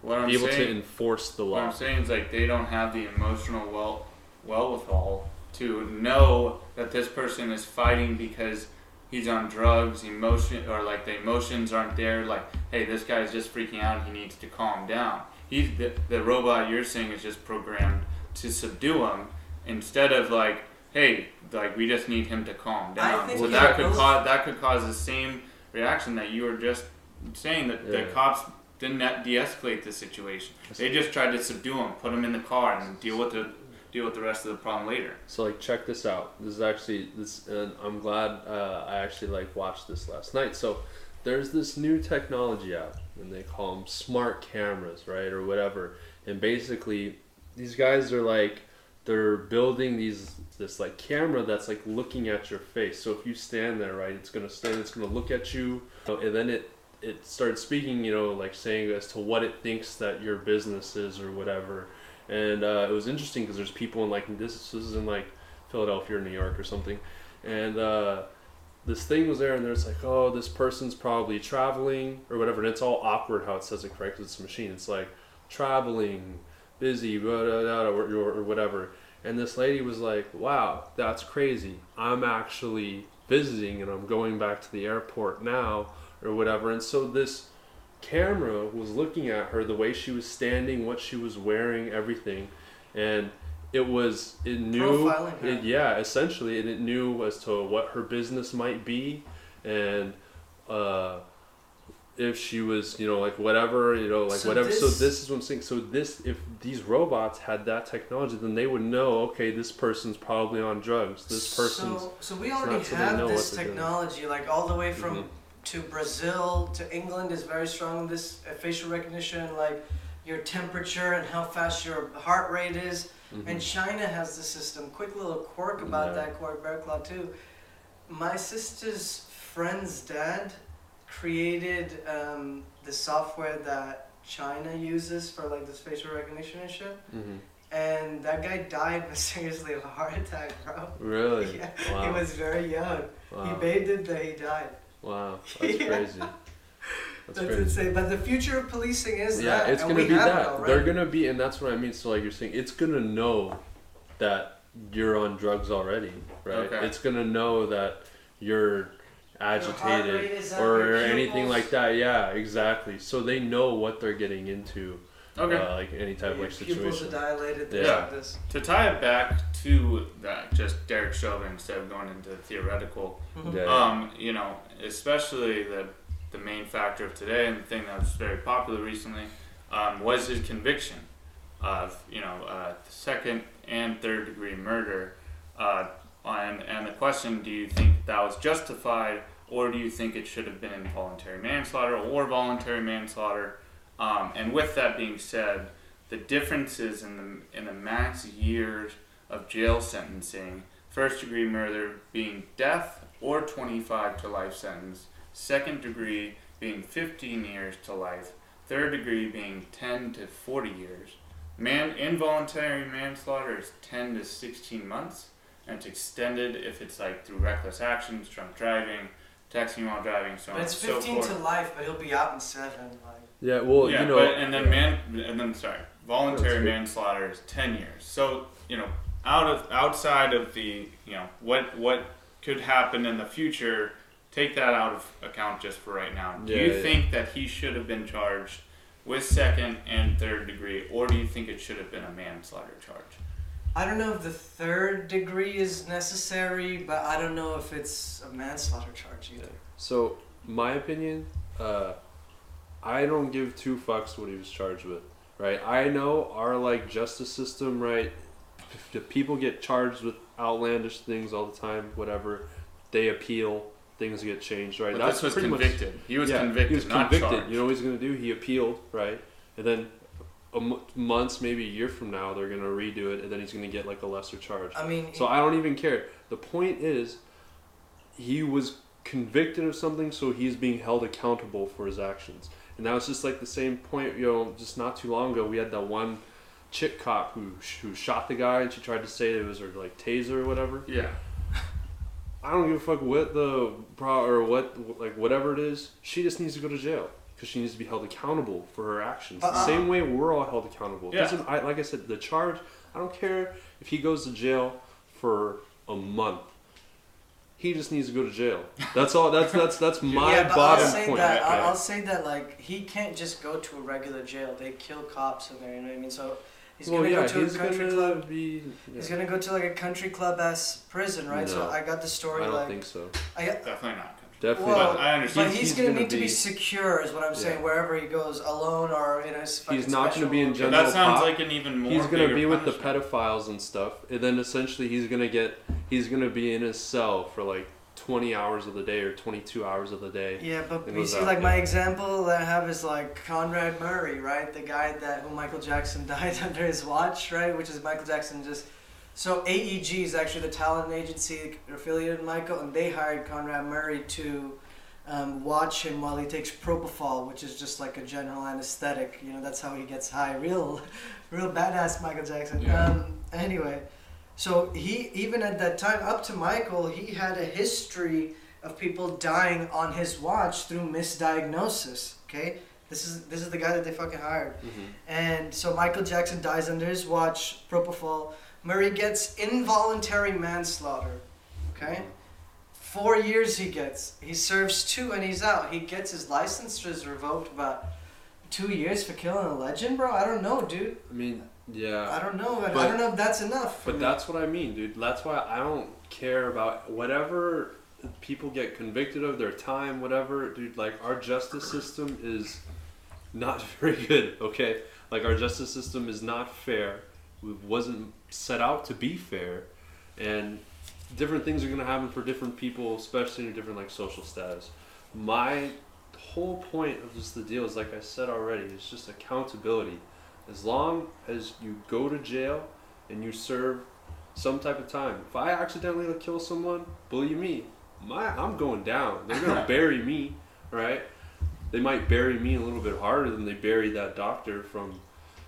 what I'm be able saying, to enforce the law. what. I'm saying is like they don't have the emotional well wherewithal to know that this person is fighting because he's on drugs, emotion or like the emotions aren't there. Like, hey, this guy's just freaking out. He needs to calm down. He's the, the robot you're saying is just programmed to subdue him instead of like, hey, like we just need him to calm down. think So it that could goes- cause that could cause the same reaction that you were just saying that the cops didn't de- de-escalate the situation. They just tried to subdue him, put him in the car, and deal with the deal with the rest of the problem later. So like check this out. This is actually this, and I'm glad uh, I actually like watched this last night. So there's this new technology out, and they call them smart cameras, right, or whatever. And basically, these guys are like they're building these this like camera that's like looking at your face. So if you stand there, right, it's gonna stand, it's gonna look at you, and then it it starts speaking, you know, like saying as to what it thinks that your business is or whatever. And uh, it was interesting because there's people in like this. This is in like Philadelphia or New York or something, and uh, this thing was there, and there's like, oh, this person's probably traveling or whatever, and it's all awkward how it says it correct it's a machine. It's like traveling, busy, blah, blah, blah, or, or whatever. And this lady was like, wow, that's crazy. I'm actually visiting and I'm going back to the airport now or whatever. And so this camera was looking at her, the way she was standing, what she was wearing, everything. And it was, it knew, it, yeah, essentially, and it knew as to what her business might be and, uh, if she was, you know, like whatever, you know, like So whatever. so this- this is what I'm saying. So this, if these robots had that technology, then they would know, okay, this person's probably on drugs. This person's So, so we already have this technology, like all the way from Mhm. To Brazil to England is very strong. in This uh, facial recognition, like your temperature and how fast your heart rate is. Mhm. And China has the system. Quick little quirk about Yeah. that quirk, Bear Claw too. My sister's friend's dad created um, the software that China uses for like this facial recognition and shit. Mhm. And that guy died mysteriously *laughs* of a heart attack, bro. Really? *laughs* Yeah, Wow. he was very young. wow. He bathed it that he died. Wow. *laughs* That's Yeah. crazy. That's, That's crazy. insane. But the future of policing is Yeah, that. it's and gonna be have it that. already. They're gonna be, and that's what I mean. So like you're saying, it's gonna know that you're on drugs already, right? Okay. It's gonna know that you're agitated rate is or anything like that. Yeah, exactly. So they know what they're getting into, Okay. uh, like any type of Your like pupils are situation. dilated. Things Yeah. like this. To tie it back to that, just Derek Chauvin instead of going into theoretical, Mhm. Yeah. um, you know, especially the the main factor of today and the thing that was very popular recently um, was his conviction of you know uh, second and third degree murder. Uh, and and the question: Do you think that was justified, or do you think it should have been involuntary manslaughter or voluntary manslaughter? Um, and with that being said, the differences in the in the max years of jail sentencing, first degree murder being death or 25 to life sentence, second degree being 15 years to life, third degree being 10 to 40 years. Man involuntary manslaughter is 10 to 16 months, and it's extended if it's like through reckless actions, drunk driving, texting while driving, so But on it's and so 15 to life, but he'll be out in seven. Like, yeah. Well, yeah, you know. but and then man, and then sorry, voluntary manslaughter is ten years. So you know, out of outside of the you know what what could happen in the future, take that out of account just for right now. Do Yeah, you yeah. think that he should have been charged with second and third degree, or do you think it should have been a manslaughter charge? I don't know if the third degree is necessary, but I don't know if it's a manslaughter charge either. So, my opinion, uh, I don't give two fucks what he was charged with. right? I know our like justice system, right? If people get charged with outlandish things all the time, whatever, they appeal, things get changed, right? But this was pretty much- convicted. he was yeah, convicted, He was not convicted. charged. You know what he's gonna do? He appealed, right? And then a m- months, maybe a year from now, they're gonna redo it, and then he's gonna get like a lesser charge. I mean, So I don't even care. The point is, he was convicted of something, so he's being held accountable for his actions. And now it's just like the same point. You know, just not too long ago, we had that one chick cop who who shot the guy, and she tried to say it was her like taser or whatever. yeah. I don't give a fuck what the pro or what like whatever it is. She just needs to go to jail because she needs to be held accountable for her actions. the Uh-uh. same way we're all held accountable. Yeah. Doesn't I, like I said, the charge. I don't care if he goes to jail for a month. He just needs to go to jail. That's all. That's that's that's my yeah, but bottom I'll say point. that Okay. I'll, I'll say that like he can't just go to a regular jail. They kill cops in there. You know what I mean? So he's well, gonna yeah, go to a country gonna club. be. He's gonna go to like a country club ass prison, right? So I got the I story don't like think so. I, Definitely not. Definitely. Well, not. I understand. But he's, he's gonna, gonna need to be be- secure, is what I'm saying. Yeah. Wherever he goes, alone or in his fucking He's not gonna be in little- general that sounds pop. like an even more. he's gonna bigger be with the pedophiles and stuff, and then essentially he's gonna get he's gonna be in his cell for like twenty hours of the day or twenty two hours of the day. Yeah, but you see, out like there. my example that I have is like Conrad Murray, right? The guy that who Michael Jackson *laughs* died under his watch, right? Which is Michael Jackson just. So AEG is actually the talent agency affiliated with Michael, and they hired Conrad Murray to um, watch him while he takes propofol, which is just like a general anesthetic. You know, that's how he gets high. *laughs* Real, real badass Michael Jackson. Yeah. Um, anyway, so he even at that time, up to Michael, he had a history of people dying on his watch through misdiagnosis. Okay, this is this is the guy that they fucking hired, and so Michael Jackson dies under his watch, propofol. Murray gets involuntary manslaughter. Okay, four years he gets. He serves two and he's out. He gets his license is revoked about two years for killing a legend, bro. I don't know, dude. I mean, yeah. I don't know. I, I don't know if that's enough. But me. that's what I mean, dude. That's why I don't care about whatever people get convicted of, their time, whatever, dude. Like, our justice system is not *laughs* very good, okay? Like, our justice system is not fair. It wasn't set out to be fair. And different things are going to happen for different people, especially in a different, like, social status. My whole point of just the deal is, like I said already, it's just accountability. As long as you go to jail and you serve some type of time. If I accidentally kill someone, believe me, my I'm going down. They're gonna *laughs* bury me, right? They might bury me a little bit harder than they buried that doctor from,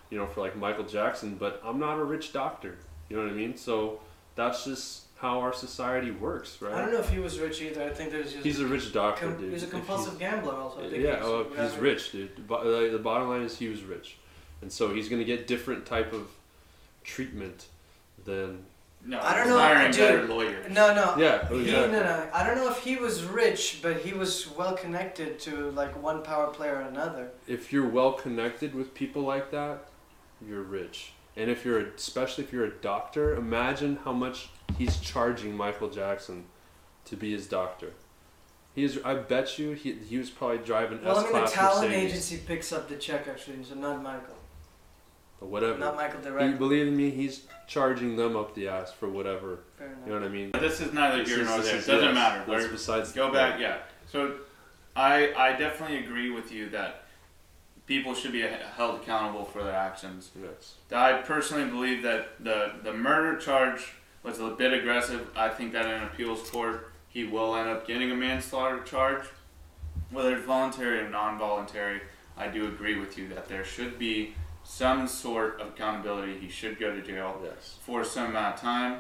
you know, for like Michael Jackson. But I'm not a rich doctor. You know what I mean? So that's just how our society works, right? I don't know if he was rich either. I think there's just He's a rich doctor, com- dude. he's a If compulsive gambler also. I think yeah, he's, oh, he's rich, dude. The, the the bottom line is he was rich, and so he's gonna get different type of treatment than No, I don't know, hiring dude. better lawyers. No, no. yeah. He, no, no. I don't know if he was rich, but he was well connected to like one power player or another. If you're well connected with people like that, you're rich. And if you're, a, especially if you're a doctor, imagine how much he's charging Michael Jackson to be his doctor. He's, I bet you, he, he was probably driving S. Well, I S mean, the talent Mercedes agency picks up the check actually, so not Michael, But whatever. not Michael He, directly. believe me, he's charging them up the ass for whatever. Fair enough. You know what I mean? But this is neither here nor there. It is- doesn't yes, matter. That's We're- besides. Go the back, yeah. So, I I definitely agree with you that people should be held accountable for their actions. Yes. I personally believe that the the murder charge was a bit aggressive. I think that in appeals court, he will end up getting a manslaughter charge, whether it's voluntary or non-voluntary. I do agree with you that there should be some sort of accountability. He should go to jail Yes. for some amount of time.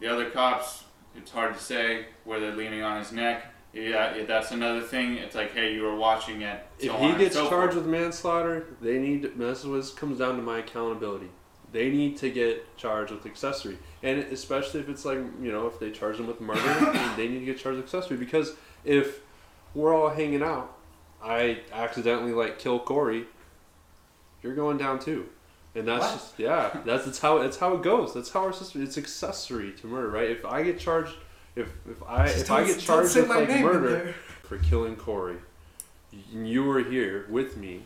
The other cops, it's hard to say where they're leaning on his neck. Yeah, yeah, that's another thing. It's like, hey, you were watching it. If so on he gets so charged forth. with manslaughter, they need. This is what comes down to my accountability. They need to get charged with accessory, and especially if it's like you know if they charge them with murder, *laughs* they need to get charged with accessory because if we're all hanging out, I accidentally like kill Corey, you're going down too, and that's What? just yeah, that's how that's how it goes. That's how our system. It's accessory to murder, right? If I get charged, if if I Just if I get charged with like murder for killing Corey, you were here with me,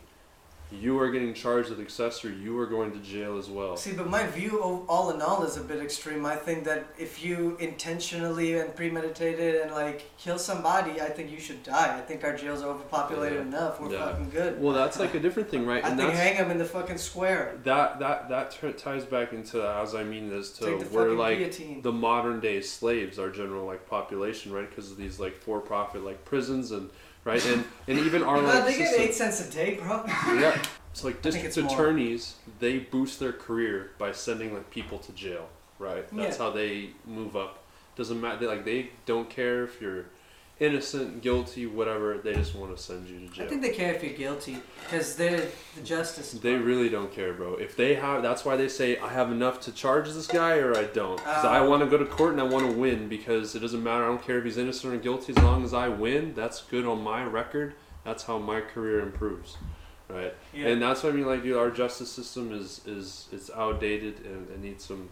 you are getting charged with accessory. You are going to jail as well. See, but my view, of all in all, is a bit extreme. I think that if you intentionally and premeditated and like kill somebody, I think you should die. I think our jails are overpopulated Yeah. enough. We're Yeah. fucking good. Well, that's like a different thing, right? I and think hang them in the fucking square. that that that t- ties back into as I mean as to we're like guillotine. the modern day slaves, our general like population, right? Because of these like for profit like prisons and right and and even *laughs* our like they get eight cents a day, bro. *laughs* yeah. It's like district it's more. attorneys, they boost their career by sending like people to jail, right? That's Yeah. how they move up. Doesn't matter. They, like they don't care if you're innocent, guilty, whatever. They just want to send you to jail. I think they care if you're guilty because they're the justice. They really don't care, bro. If they have, that's why they say I have enough to charge this guy or I don't. Because I Uh, want to go to court and I want to win. Because it doesn't matter. I don't care if he's innocent or guilty. As long as I win, that's good on my record. That's how my career improves, right? Yeah. And that's what I mean. Like, dude, our justice system is is it's outdated and it needs some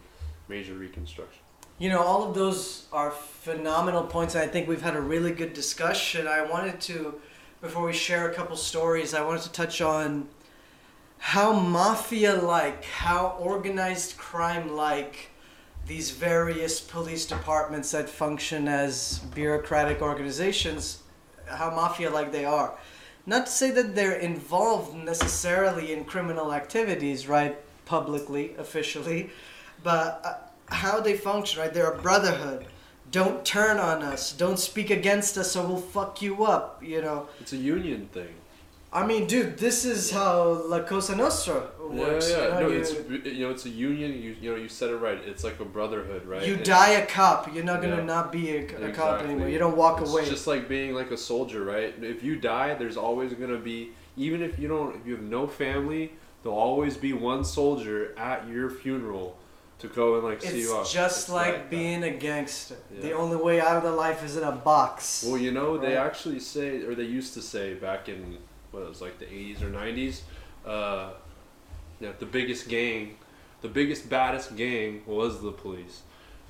major reconstruction. You know, all of those are phenomenal points, and I think we've had a really good discussion. I wanted to, before we share a couple stories, I wanted to touch on how mafia like, how organized crime like these various police departments that function as bureaucratic organizations, how mafia like they are. Not to say that they're involved necessarily in criminal activities, right, publicly, officially, but uh, how they function, right? They're a brotherhood. Don't turn on us. Don't speak against us, or we'll fuck you up. You know. It's a union thing. I mean, dude, this is how La Cosa Nostra works. yeah, yeah. You, know, no, you, it's you know, it's a union. You you know, you said it right. It's like a brotherhood, right? you And- die a cop. You're not gonna Yeah. not be a, a cop anymore. You don't walk It's away. It's just like being like a soldier, right? If you die, there's always gonna be, even if you don't, if you have no family, there'll always be one soldier at your funeral to go and like see it's you off. just It's like being a gangster. The only way out of the life is in a box. Well, you know, they actually say, or they used to say back in what it was like the 80s or 90s, uh, know, the biggest gang, the biggest baddest gang was the police.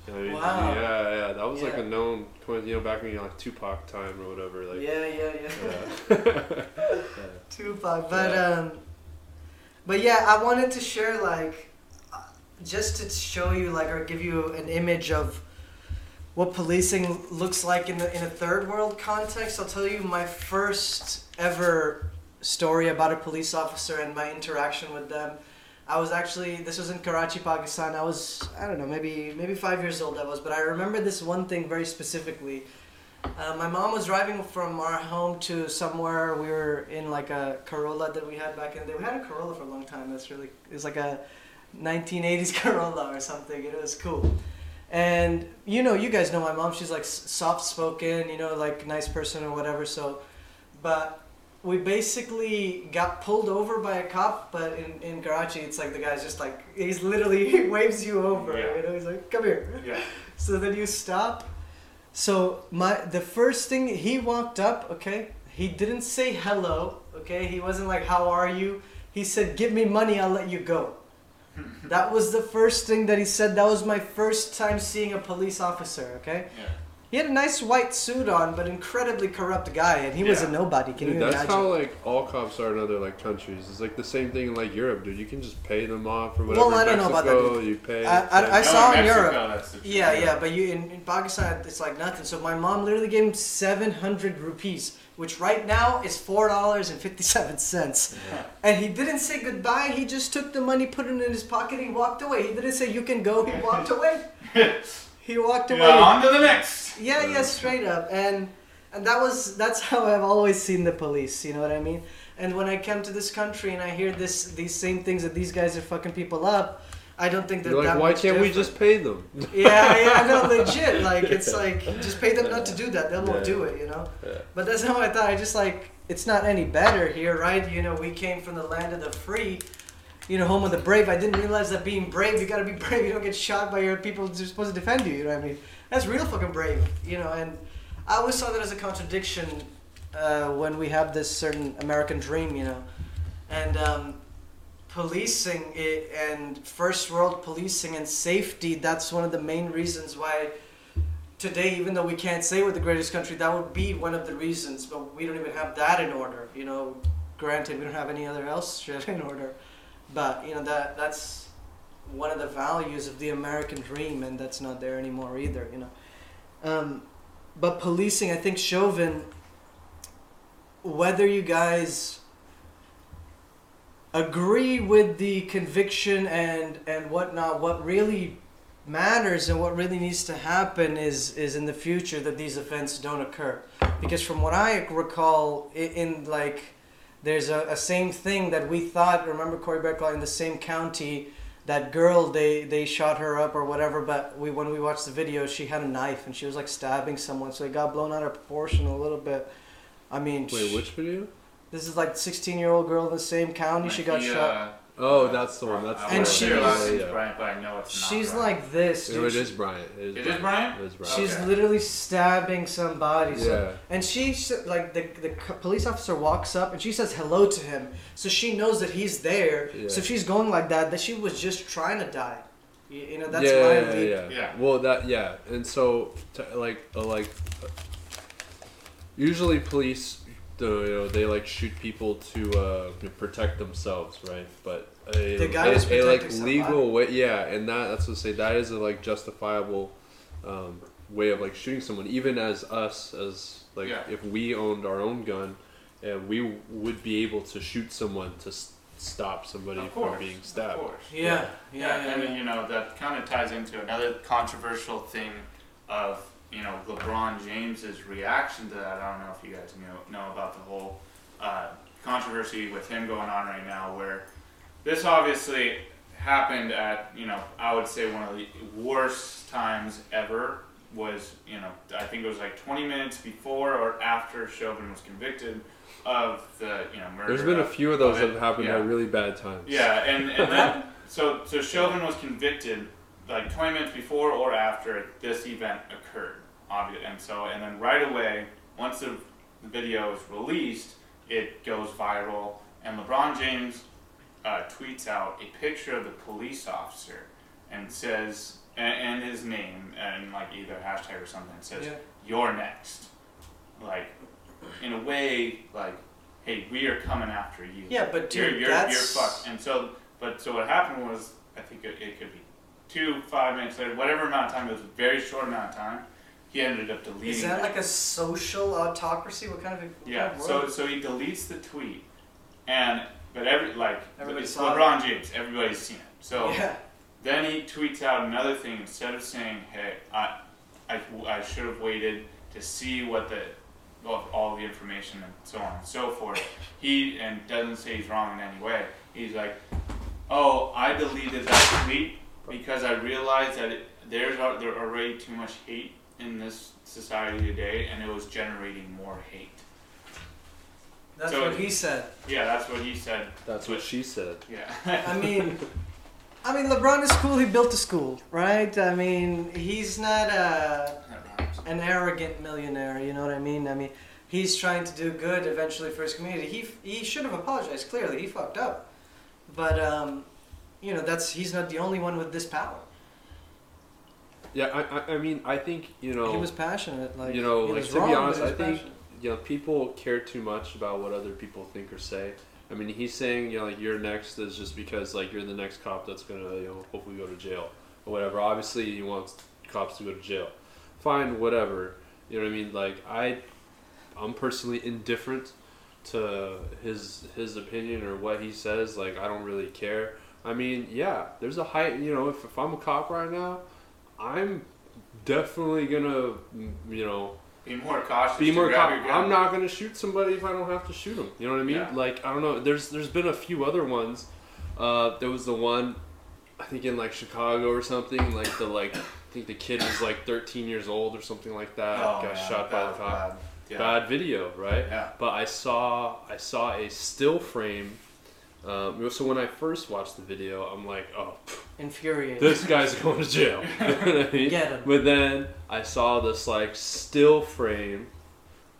I mean, Wow. Yeah, yeah, that was like a known, point, you know, back when you know, like Tupac time or whatever. Like, yeah, yeah, yeah. *laughs* *laughs* yeah. Tupac, but Yeah. um, but yeah, I wanted to share like, just to show you like or give you an image of what policing looks like in the in a third world context. I'll tell you my first ever story about a police officer and my interaction with them. I was actually this was in Karachi, Pakistan. I was I don't know maybe maybe five years old I was, but I remember this one thing very specifically. Uh, my mom was driving from our home to somewhere. We were in like a Corolla that we had back in the day. We had a Corolla for a long time. That's really it was like a 1980s Corolla or something. It was cool. And you know, you guys know my mom. She's like soft spoken, you know, like nice person or whatever. So, but we basically got pulled over by a cop. But in in Karachi, it's like the guy's just like he's literally *laughs* he waves you over. Yeah. You know, he's like, "Come here." Yeah. *laughs* So then you stop. So my the first thing he walked up, okay, he didn't say hello, okay. He wasn't like, "How are you?" He said, "Give me money, I'll let you go." That was the first thing that he said. That was my first time seeing a police officer, okay. Yeah. He had a nice white suit on, but incredibly corrupt guy, and he was a nobody. Can Dude, you that's imagine? how like all cops are in other like countries. It's like the same thing in like Europe, dude. You can just pay them off or whatever. Well, I don't know about that, Mexico, dude. You pay. I- I- pay- I saw in Mexico, Europe. That's Yeah, yeah, but you in, in Pakistan it's like nothing. So my mom literally gave him seven hundred rupees, which right now is four dollars and fifty seven cents. And he didn't say goodbye. He just took the money, put it in his pocket, he walked away. He didn't say you can go. He walked away. *laughs* he walked away. Yeah, on to the next. Yeah, yeah, straight up. And and that was that's how I've always seen the police, you know what I mean? And when I come to this country and I hear this these same things that these guys are fucking people up, I don't think that You're like, that why can't we just pay them? Yeah, *laughs* yeah, no, legit. Like it's like just pay them not to do that. They won't Yeah. do it, you know. Yeah. But that's how I thought. I just like it's not any better here, right? You know, we came from the land of the free, you know, home of the brave. I didn't realize that being brave, you gotta be *laughs* brave. You don't get shot by your people who's supposed to defend you. You know what I mean? That's real fucking brave, you know. And I always saw that as a contradiction uh, when we have this certain American dream, you know, and. Um, policing it and first world policing and safety that's one of the main reasons why today even though we can't say we're the greatest country that would be one of the reasons but we don't even have that in order you know granted, we don't have any other else *laughs* shit in order, but you know that that's one of the values of the American dream, and that's not there anymore either. You know, um, but policing, I think Chauvin. Whether you guys agree with the conviction and and whatnot, what really matters and what really needs to happen is is in the future that these events don't occur. Because from what i recall in, in like there's a, a same thing that we thought remember corey Beckler in the same county that girl they they shot her up or whatever but we when we watched the video she had a knife and she was like stabbing someone so it got blown out of proportion a little bit. I mean Wait, which video? This is like 16 year old girl in the same county she got He, shot Oh, that's the one. That's the And one. say her she's- name's yeah, yeah. Bryant, but I know it's not she's Bryant. like this No, dude. it is Bryant. It is, It is Bryant. Bryant? It is Bryant. She's Okay. literally stabbing somebody. So, Yeah. and she s- like the the c- police officer walks up and she says hello to him, so she knows that he's there. Yeah. So she's going like that. That she was just trying to die. You, you know, that's yeah, my yeah, lead. yeah, Yeah. Well, that yeah, and so to, like uh, like uh, usually police, the, you know, they like shoot people to uh, protect themselves, right? But a, The guy a, was a like legal way, yeah, and that that's what I say. That is a like justifiable um, way of like shooting someone, even as us as like Yeah. if we owned our own gun, and we would be able to shoot someone to s- stop somebody Of from course, being Of stabbed. course. Yeah, yeah, Yeah, yeah. and yeah. you know that kind of ties into another controversial thing of you know LeBron James's reaction to that. I don't know if you guys know know about the whole uh, controversy with him going on right now, where this obviously happened at you know I would say one of the worst times ever. Was you know I think it was like 20 minutes before or after Chauvin was convicted of the you know murder. There's been a few of those of that have happened Yeah. at really bad times. Yeah, and, and then *laughs* so so Chauvin was convicted like 20 minutes before or after this event occurred, obvious, and so and then right away once the video is released, it goes viral, and LeBron James uh, tweets out a picture of the police officer and says and, and his name and like either hashtag or something says Yeah. you're next, like in a way like hey we are coming after you Yeah, but you're, dude, you're, that's you're fucked. And so, but so what happened was, I think it, it could be two, five minutes later, whatever amount of time. It was a very short amount of time. He ended up deleting. Is that it. like a social autocracy? What kind of what yeah? Kind of So so he deletes the tweet, and but every like Everybody it's saw it. LeBron James. Everybody's seen it. So yeah, then he tweets out another thing instead of saying, "Hey, I, I, I should have waited to see what the, well, all the information and so on and so forth." *laughs* He and doesn't say he's wrong in any way. He's like, "Oh, I deleted that tweet because I realized that it, there's there already too much hate in this society today, and it was generating more hate." that's So- what he said. Yeah, that's what he said. That's what she said. Yeah. I *laughs* mean, I mean, LeBron is cool. He built a school, right? I mean, he's not a an arrogant millionaire. You know what I mean? I mean, he's trying to do good eventually for his community. He he should have apologized. Clearly, he fucked up. But um, you know, that's he's not the only one with this power. Yeah, I, I, I mean, I think you know, he was passionate. Like you know, like to wrong, be honest, I think passionate. you know people care too much about what other people think or say. I mean, he's saying you know like you're next is just because like you're the next cop that's gonna you know hopefully go to jail or whatever. Obviously, he wants cops to go to jail. Fine, whatever. You know what I mean? Like I, I'm personally indifferent to his his opinion or what he says. Like I don't really care. I mean, yeah, there's a height. You know, if, if I'm a cop right now, I'm definitely gonna you know Be more cautious. be more grab cop. your gun. I'm not gonna shoot somebody if I don't have to shoot them. You know what I mean? Yeah. Like I don't know. There's there's been a few other ones. Uh, there was the one, I think in like Chicago or something. Like the like I think the kid was like 13 years old or something like that. Oh, got man, shot by the cop. Bad. Yeah. Bad video, right? Yeah. But I saw I saw a still frame. Um, so when I first watched the video, I'm like, oh, pff, infuriating. this guy's going to jail. you know what I mean? Get him. But then I saw this like still frame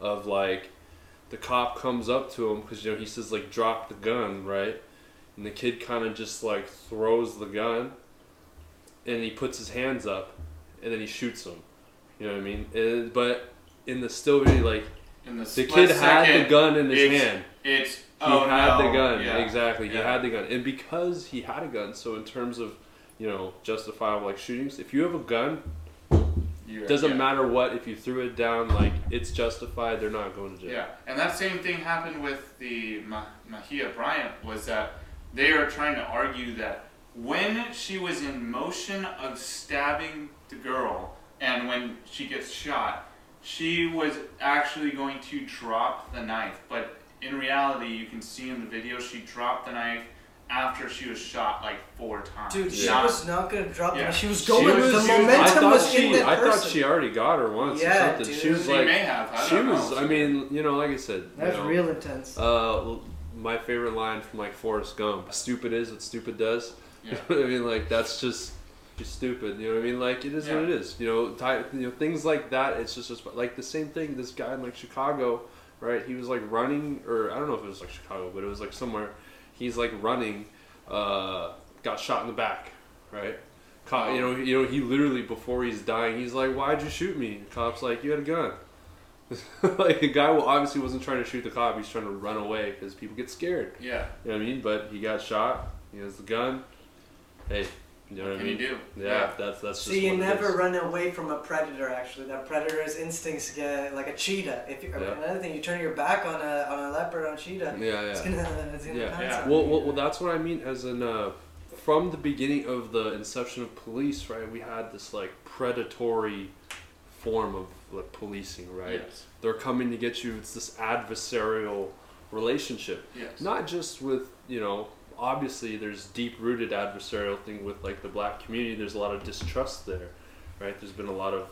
of like the cop comes up to him because you know he says like drop the gun right, and the kid kind of just like throws the gun, and he puts his hands up, and then he shoots him. You know what I mean? And, but in the still video, like In the, the split kid had the gun in his it's- hand. It's He Oh, had the gun. yeah, Exactly. He yeah. had the gun. And because he had a gun, so in terms of, you know, justifiable like shootings, if you have a gun, You- doesn't yeah. matter what, if you threw it down, like it's justified, they're not going to jail. Yeah, and that same thing happened with the Ma- Ma'Khia Bryant was that they are trying to argue that when she was in motion of stabbing the girl and when she gets shot, she was actually going to drop the knife. But in reality, you can see in the video she dropped the knife after she was shot like four times. Dude, she Not- was not gonna drop Yeah. it. She was She going. was- the she was- momentum I thought was she, in that I person. thought she already got her once or something. dude. She was She like, may have. I she don't was. know. I mean, you know, like I said, that was know, real intense. Uh, my favorite line from like Forrest Gump: "Stupid is what stupid does." Yeah. *laughs* I mean, like that's just just stupid. You know what I mean? Like it is what it is. You know, ty- you know things like that. It's just, just like the same thing. This guy in like Chicago, right? He was like running, or I don't know if it was like Chicago, but it was like somewhere. He's like running, uh, got shot in the back, right? Cop, you know, you know, he literally before he's dying, he's like, "Why'd you shoot me?" The cop's like, "You had a gun." *laughs* like the guy well, obviously wasn't trying to shoot the cop; he's trying to run away because people get scared. yeah. You know what I mean? But he got shot. He has the gun. Hey, you know what, What I can you mean? do? Yeah, that's that's just. See, you never is. run away from a predator. Actually, that predator's instincts get like a cheetah. If you, Yeah. another thing, you turn your back on a on a leopard on a cheetah, Yeah, it's yeah, gonna it's gonna yeah. pounce Yeah. Well, well, well, that's what I mean. As in, uh, from the beginning of the inception of police, right? We had this like predatory form of like policing, right? Yes. They're coming to get you. It's this adversarial relationship. Yes. not just with you know obviously there's deep rooted adversarial thing with like the black community there's a lot of distrust there right there's been a lot of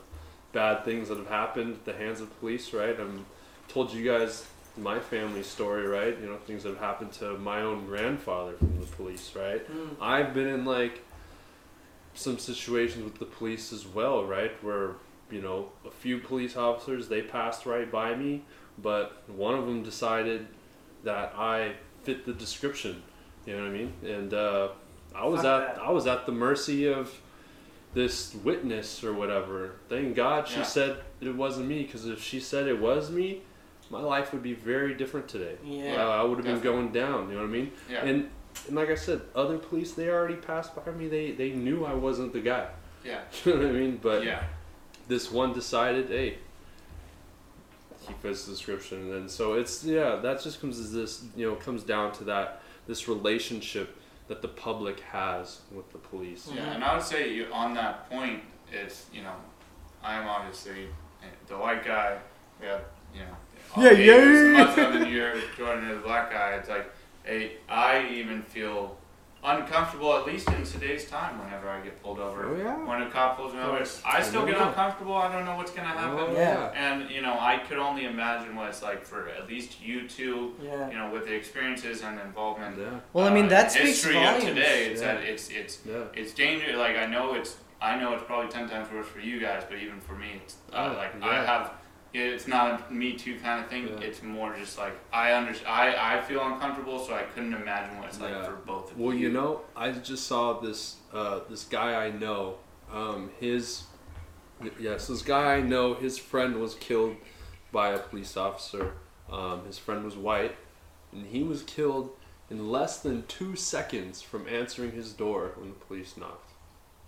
bad things that have happened at the hands of police right i'm told you guys my family story right you know things that have happened to my own grandfather from the police right Mm. I've been in like some situations with the police as well, right? Where you know a few police officers they passed right by me, but one of them decided that I fit the description. You know what I mean? And uh, I was Fuck at that. I was at the mercy of this witness or whatever. Thank God she Yeah. said it wasn't me, because if she said it was me, my life would be very different today. Yeah. Uh, I would have been going down. You know what I mean? Yeah. And and like I said, other police they already passed by me. They they knew I wasn't the guy. yeah. *laughs* You know what I mean? But yeah. this one decided, hey, he fits the description, and then so it's yeah. That just comes as this you know comes down to that this relationship that the public has with the police. Yeah, and I would say you, on that point, it's you know, I am obviously the white guy. We have you know, all Yeah, ages, yeah. Muslim, and you're Jordan is a black guy. It's like, hey, I even feel uncomfortable at least in today's time whenever I get pulled over. Oh yeah. When a cop pulls me over. I still get uncomfortable. I don't know what's gonna happen. Oh, Yeah. And you know, I could only imagine what it's like for at least you two, Yeah. you know, with the experiences and involvement. Yeah. Well, I mean uh, that speaks history volumes. of today. It's Yeah. that it's it's Yeah. it's dangerous. Like I know it's I know it's probably ten times worse for you guys, but even for me, it's uh, Oh, like I have. It's not a me too kind of thing. Yeah. It's more just like I under I I feel uncomfortable, so I couldn't imagine what it's like for both of Well, you. Well, you know, I just saw this uh, this guy I know. Um, his yes, this guy I know. His friend was killed by a police officer. Um, his friend was white, and he was killed in less than two seconds from answering his door when the police knocked.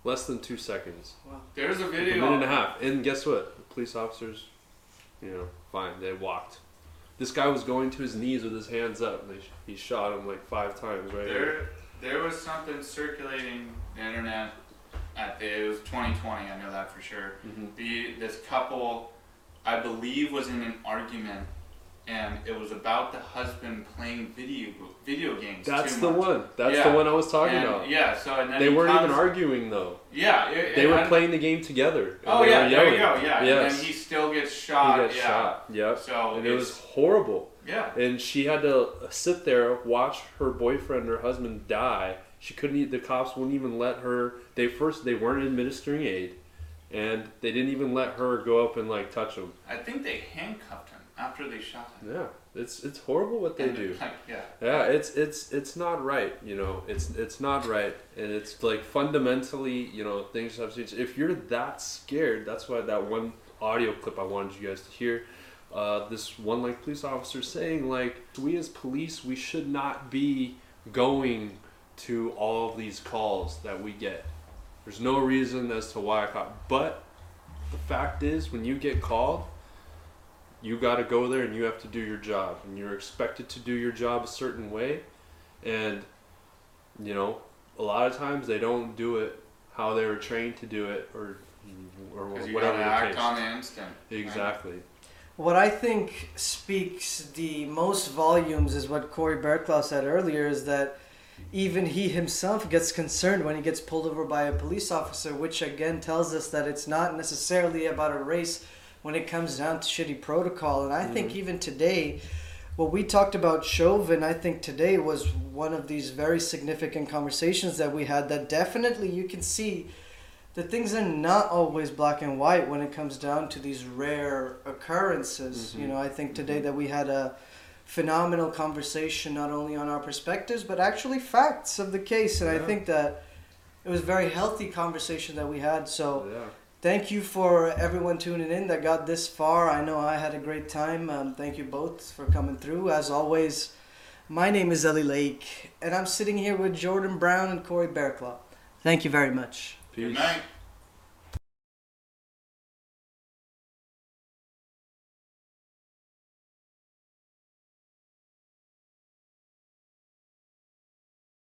Less than two seconds. Wow. There's a Like video. a minute and a half. And guess what? The police officers, you know, fine. They walked. This guy was going to his knees with his hands up. And they, he shot him like five times right here. There, there was something circulating the internet at the it was 2020. I know that for sure. Mhm. The this couple, I believe, was in an argument, and it was about the husband playing video video games. That's the much. one. That's Yeah. the one I was talking And- about. Yeah. So and then They weren't even arguing though. Yeah. It, They it- were and- playing the game together. Oh yeah, there you go. Yeah, Yes. and then he still gets He shot. got yeah. shot. Yep. So and it was horrible. Yeah. And she had to sit there, watch her boyfriend, her husband die. She couldn't. The cops wouldn't even let her. They first they weren't administering aid, and they didn't even let her go up and like touch him. I think they handcuffed him after they shot him. Yeah, it's it's horrible what they do. Yeah. Yeah, it's it's it's not right. You know, it's it's not right, and it's like fundamentally, you know, things have changed. If you're that scared, that's why that one audio clip I wanted you guys to hear uh, this one like police officer saying like we as police we should not be going to all of these calls that we get. There's no reason as to why I caught, but the fact is when you get called, you got to go there and you have to do your job, and you're expected to do your job a certain way, and you know a lot of times they don't do it how they were trained to do it or or Because you whatever gotta the act case. on the instant. right? Exactly. What I think speaks the most volumes is what Corey Berklaw said earlier is that even he himself gets concerned when he gets pulled over by a police officer, which again tells us that it's not necessarily about a race when it comes down to shitty protocol. And I think even today, what we talked about Chauvin, I think today was one of these very significant conversations that we had that definitely you can see that things are not always black and white when it comes down to these rare occurrences. You Mhm. know, I think today that we had a phenomenal conversation not only on our perspectives but actually facts of the case, and I think that it was a very healthy conversation that we had. So yeah. Thank you for everyone tuning in that got this far. I know I had a great time. Um, thank you both for coming through. As always, my name is Ellie Lake, and I'm sitting here with Jordan Brown and Corey Bearclaw. Thank you very much. Peace. Good night.